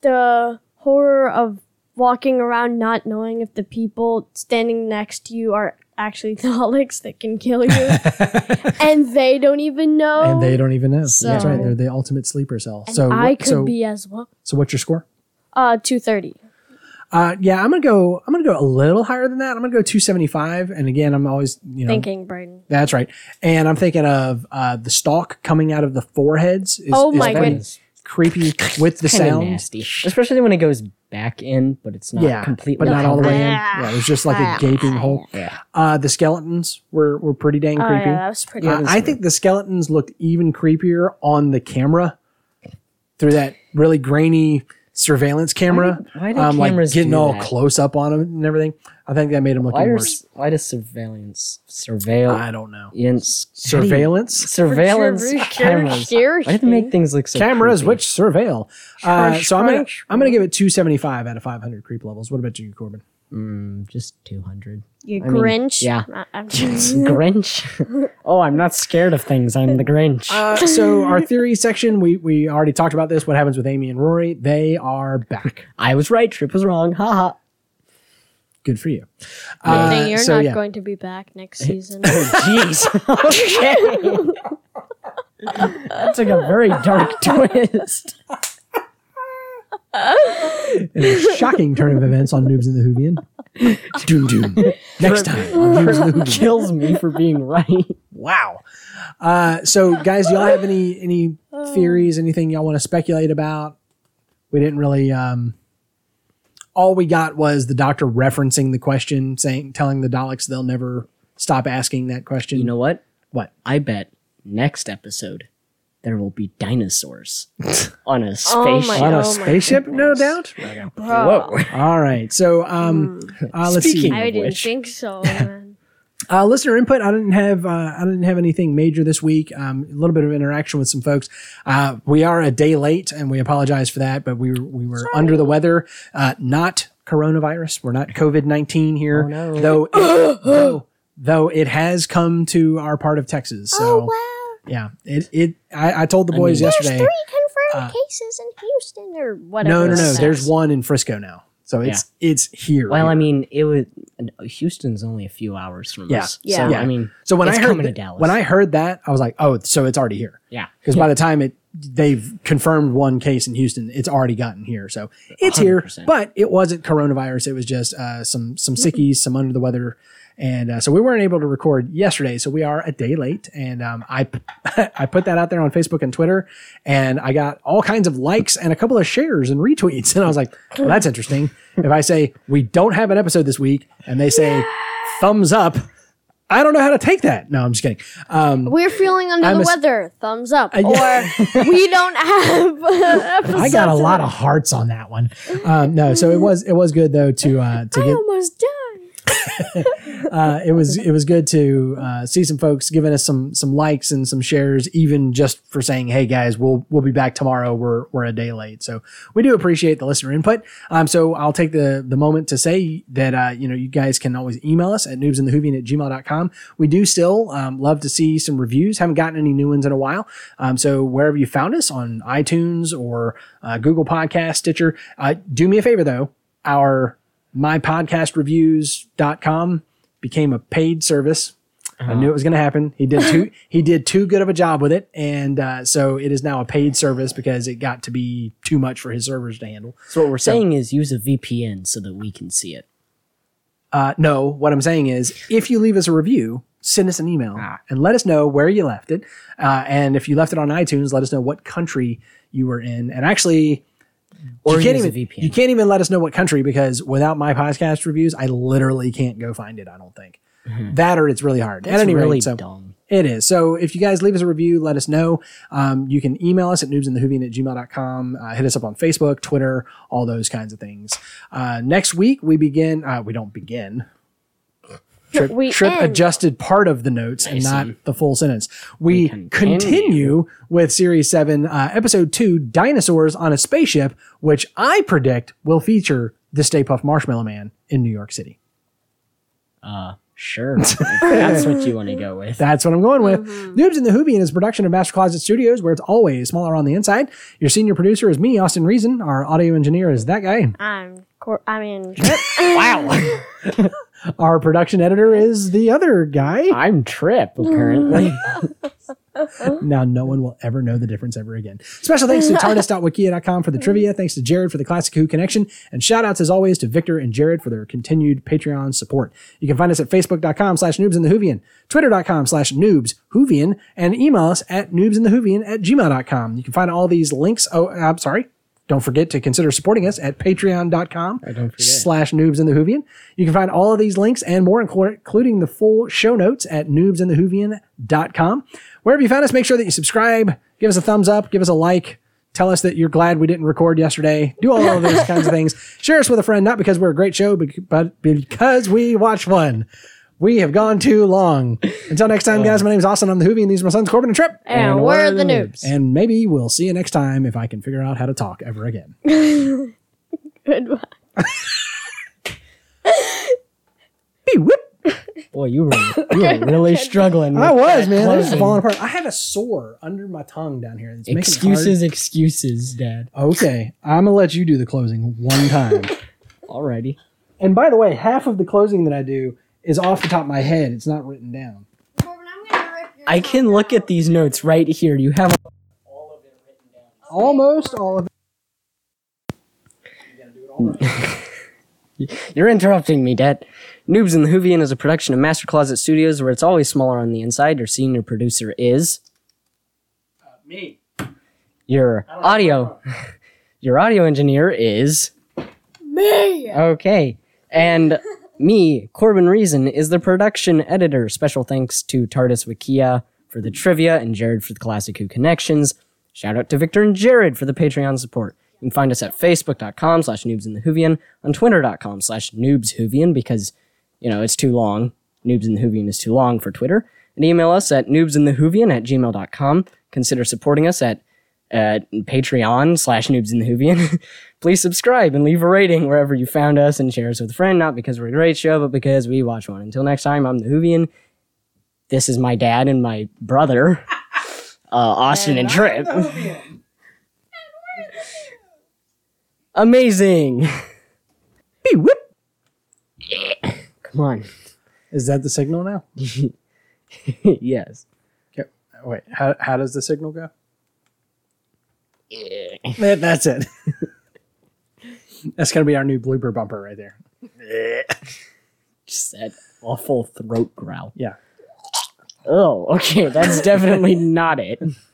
the horror of walking around not knowing if the people standing next to you are actually Daleks that can kill you. and they don't even know. and they don't even know. That's right. They're the ultimate sleeper cell. and so I what- could so, be as well. So what's your score? Uh two thirty. Uh, yeah, I'm gonna go. I'm gonna go a little higher than that. I'm gonna go 275. And again, I'm always you know Thinking Braden. that's right. And I'm thinking of uh, the stalk coming out of the foreheads. Is, Oh is my goodness. Creepy with the Kinda sound. nasty, especially when it goes back in, but it's not Yeah, completely. but not all the way in. Ah. Yeah, it was just like a gaping hole. Yeah. Uh, the skeletons were were pretty dang Oh creepy. yeah, that was pretty Uh, I think the skeletons looked even creepier on the camera through that really grainy surveillance camera. why do um, like cameras getting do all that? close up on him and everything. I think that made him look Why, even are, worse. why does surveillance surveil I don't know. surveillance Surveillance surveillance Sure, sure, cameras? Why do they make things look so cameras creepy? which surveil. Uh, so I'm gonna I'm gonna give it 275 out of 500 creep levels. What about you, Corbin? Mm, just two hundred. you I mean, Grinch. yeah. I- I'm- Grinch. oh, I'm not scared of things. I'm the Grinch. Uh, so our theory section, we we already talked about this. What happens with Amy and Rory? They are back. I was right. Trip was wrong. Haha. Ha. Good for you. Good Uh, thing you're so not yeah. going to be back next season. Jeez. okay. that took a very dark twist. In a shocking turn of events on Noobs in the Whovian. doom doom. Next time on Noobs in the Whovian. Kills me for being right. Wow. Uh, so guys, do y'all have any any theories? Anything y'all want to speculate about? We didn't really. Um, all we got was the doctor referencing the question, saying, telling the Daleks they'll never stop asking that question. You know what? what? I bet next episode there will be dinosaurs on a Oh spaceship. my On Oh a spaceship, no doubt. Whoa. All right. So, um, uh, let's Speaking see. I didn't which- think so. man. Uh, listener input. I didn't have uh, I didn't have anything major this week. Um, a little bit of interaction with some folks. Uh, we are a day late, and we apologize for that. But we were, we were under the weather. Uh, not coronavirus. We're not COVID nineteen here. Oh, no. Though, it, though though it has come to our part of Texas. So oh wow! Yeah, it it. I, I told the boys mean- yesterday. Three confirmed Uh, cases in Houston. or whatever. No, no, no. says. There's one in Frisco now. So it's it's here. Well, I mean, it was Houston's only a few hours from Yeah. us. Yeah. So, Yeah. I mean, So when It's I heard coming to that- Dallas. when I heard that, I was like, oh, so it's already here. yeah. Because by the time it they've confirmed one case in Houston, it's already gotten here. So it's here, 100%. but it wasn't coronavirus. It was just uh, some some sickies, some under the weather, And uh, so we weren't able to record yesterday, so we are a day late. And um, I I put that out there on Facebook and Twitter, and I got all kinds of likes and a couple of shares and retweets. And I was like, well, that's interesting. If I say we don't have an episode this week, and they say thumbs up, I don't know how to take that. No, I'm just kidding. Um, We're feeling under I'm the a weather. Thumbs up. Uh, yeah. Or we don't have. I got a lot of hearts on that one. Um, no, so it was it was good though to uh, to I get almost died. uh, it was it was good to uh, see some folks giving us some some likes and some shares, even just for saying, "Hey guys, we'll we'll be back tomorrow. We're we're a day late." So we do appreciate the listener input. Um, so I'll take the the moment to say that uh, you know you guys can always email us at noobsandthewhovian at gmail.com. We do still um, love to see some reviews. Haven't gotten any new ones in a while. Um, so wherever you found us on iTunes or uh, Google Podcast, Stitcher, uh, do me a favor though. Our mypodcastreviews.com became a paid service. I knew it was going to happen. He did too. he did too good of a job with it, and uh, so it is now a paid service because it got to be too much for his servers to handle. So what we're saying is use a VPN so that we can see it. Uh, no, what I'm saying is, if you leave us a review, send us an email and let us know where you left it. Uh, and if you left it on iTunes, let us know what country you were in. And actually, Or you can't even a VPN. you can't even let us know what country because without my podcast reviews, I literally can't go find it. I don't think that or it's really hard. At any really rate, so dumb. it is. So if you guys leave us a review, let us know. Um, you can email us at noobsandthewhovian at gmail.com. Uh, hit us up on Facebook, Twitter, all those kinds of things. Uh, next week, we begin, uh, we don't begin. Trip, We Trip end. adjusted part of the notes and not the full sentence. We, continue. continue. with Series 7, uh, Episode 2, Dinosaurs on a Spaceship, which I predict will feature the Stay Puft Marshmallow Man in New York City. Uh, sure. that's what you want to go with. That's what I'm going with. Noobs in the Whovian is a production of Master Closet Studios, where it's always smaller on the inside. Your senior producer is me, Austin Reason. Our audio engineer is that guy. I'm. Cor- I mean, wow. Our production editor is the other guy. I'm Trip, apparently. Now, no one will ever know the difference ever again. Special thanks to tardis.wikia.com for the trivia. Thanks to Jared for the Classic Who connection. And shout outs as always to Victor and Jared for their continued Patreon support. You can find us at facebook.com slash noobs in the Whovian, twitter.com slash noobs Whovian, and email us at noobs in the Whovian at gmail.com. You can find all these links. Oh, I'm sorry. Don't forget to consider supporting us at patreon.com slash noobs in the Whovian. You can find all of these links and more, including the full show notes at noobsinthewhovian.com. Wherever you found us, make sure that you subscribe, give us a thumbs up, give us a like, tell us that you're glad we didn't record yesterday. Do all of those kinds of things. Share us with a friend, not because we're a great show, but because we watch one. We have gone too long. Until next time, guys, my name is Austin. I'm the Hoovy, and These are my sons, Corbin and Trip. and, we're the noobs. And maybe we'll see you next time if I can figure out how to talk ever again. Goodbye. Beep, whoop. Boy, you were you were really struggling. I was, that man. This is closing. falling apart. I have a sore under my tongue down here. It's making it. Excuses, excuses, Dad. Okay, I'm gonna let you do the closing one time. Alrighty. and by the way, half of the closing that I do is off the top of my head. It's not written down. I can look at these notes right here. You have Almost all of it. You're interrupting me, Dad. Noobs in the Whovian is a production of Master Closet Studios where it's always smaller on the inside. Your senior producer is Me. your audio. Your audio engineer is Me. okay, and me, Corbin Reason, is the production editor. Special thanks to TARDIS Wikia for the trivia and Jared for the Classic Who connections. Shout out to Victor and Jared for the Patreon support. You can find us at facebook.com slash noobs the Whovian, on twitter.com slash noobs because, you know, it's too long. Noobs in the Whovian is too long for Twitter. And email us at noobsinthewhovian at gmail.com. Consider supporting us at at Patreon slash noobs in the Whovian. Please subscribe and leave a rating wherever you found us and share us with a friend, not because we're a great show, but because we watch one. Until next time, I'm the Whovian. This is my dad and my brother, uh, Austin and Trip. Amazing. Beep, whoop. Come on. Is that the signal now? yes. Okay. Wait. How how does the signal go? That- That's it. That's gonna be our new blooper bumper right there. Just that awful throat growl. Yeah. Oh, okay, that's definitely not it.